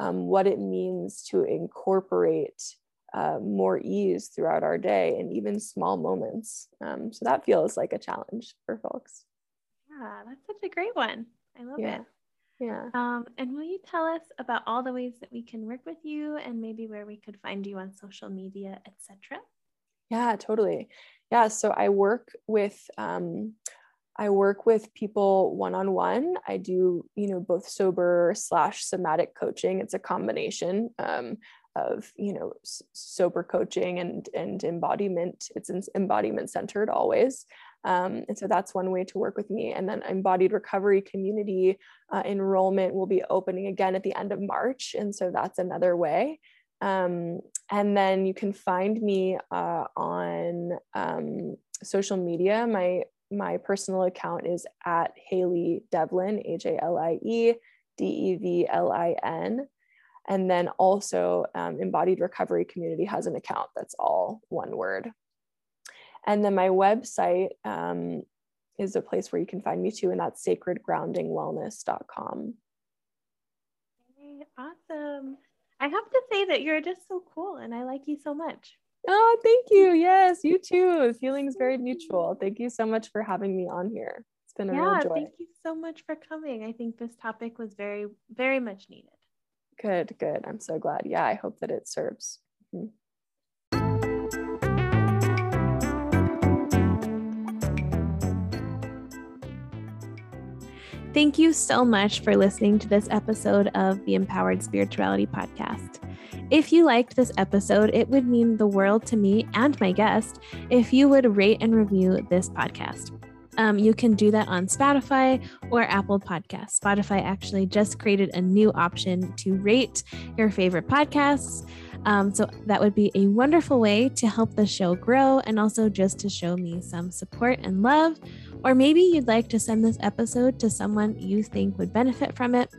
um, what it means to incorporate uh, more ease throughout our day and even small moments. Um, so that feels like a challenge for folks. Yeah, that's such a great one. I love yeah. it. Yeah. Um, and will you tell us about all the ways that we can work with you and maybe where we could find you on social media, etc.? Yeah, totally. Yeah. So I work with um, I work with people one on one. I do, you know, both sober slash somatic coaching. It's a combination. Um, of you know sober coaching and and embodiment. It's embodiment centered always. Um, and so that's one way to work with me. And then embodied recovery community uh, enrollment will be opening again at the end of march. And so that's another way. Um, and then you can find me uh, on um, social media. My my personal account is at haley Devlin, H A And then also um, Embodied Recovery Community has an account that's all one word. And then my website um, is a place where you can find me too, and that's sacredgroundingwellness.com. Awesome. I have to say that you're just so cool and I like you so much. Oh, thank you. Yes, you too. Feelings very mutual. Thank you so much for having me on here. It's been a yeah, real joy. Thank you so much for coming. I think this topic was very, very much needed. Good, good. I'm so glad. Yeah, I hope that it serves. Mm-hmm. Thank you so much for listening to this episode of the Empowered Spirituality Podcast. If you liked this episode, it would mean the world to me and my guest if you would rate and review this podcast. Um, you can do that on Spotify or Apple Podcasts. Spotify actually just created a new option to rate your favorite podcasts. Um, so that would be a wonderful way to help the show grow and also just to show me some support and love. Or maybe you'd like to send this episode to someone you think would benefit from it.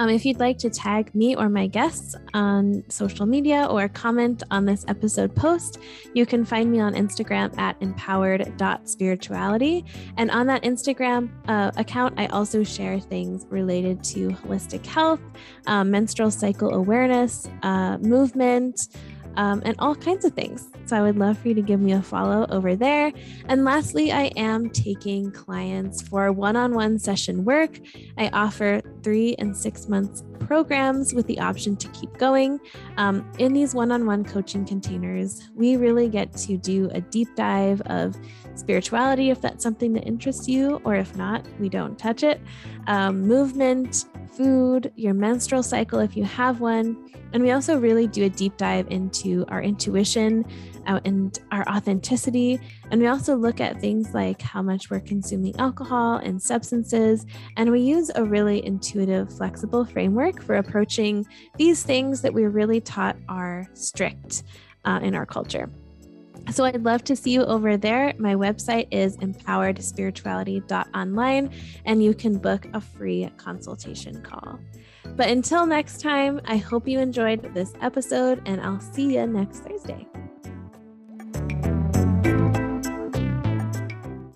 Um, if you'd like to tag me or my guests on social media or comment on this episode post, you can find me on Instagram at empowered.spirituality. And on that Instagram uh, account, I also share things related to holistic health, um, menstrual cycle awareness, uh, movement um, and all kinds of things. So I would love for you to give me a follow over there. And lastly, I am taking clients for one on one session work. I offer three and six months programs with the option to keep going. Um, in these one on one coaching containers, we really get to do a deep dive of spirituality if that's something that interests you, or if not, we don't touch it, um, movement, food, your menstrual cycle if you have one. And we also really do a deep dive into our intuition uh, and our authenticity. And we also look at things like how much we're consuming alcohol and substances. And we use a really intuitive, flexible framework for approaching these things that we're really taught are strict uh, in our culture. So I'd love to see you over there. My website is empoweredspirituality.online, and you can book a free consultation call. But until next time, I hope you enjoyed this episode, and I'll see you next Thursday.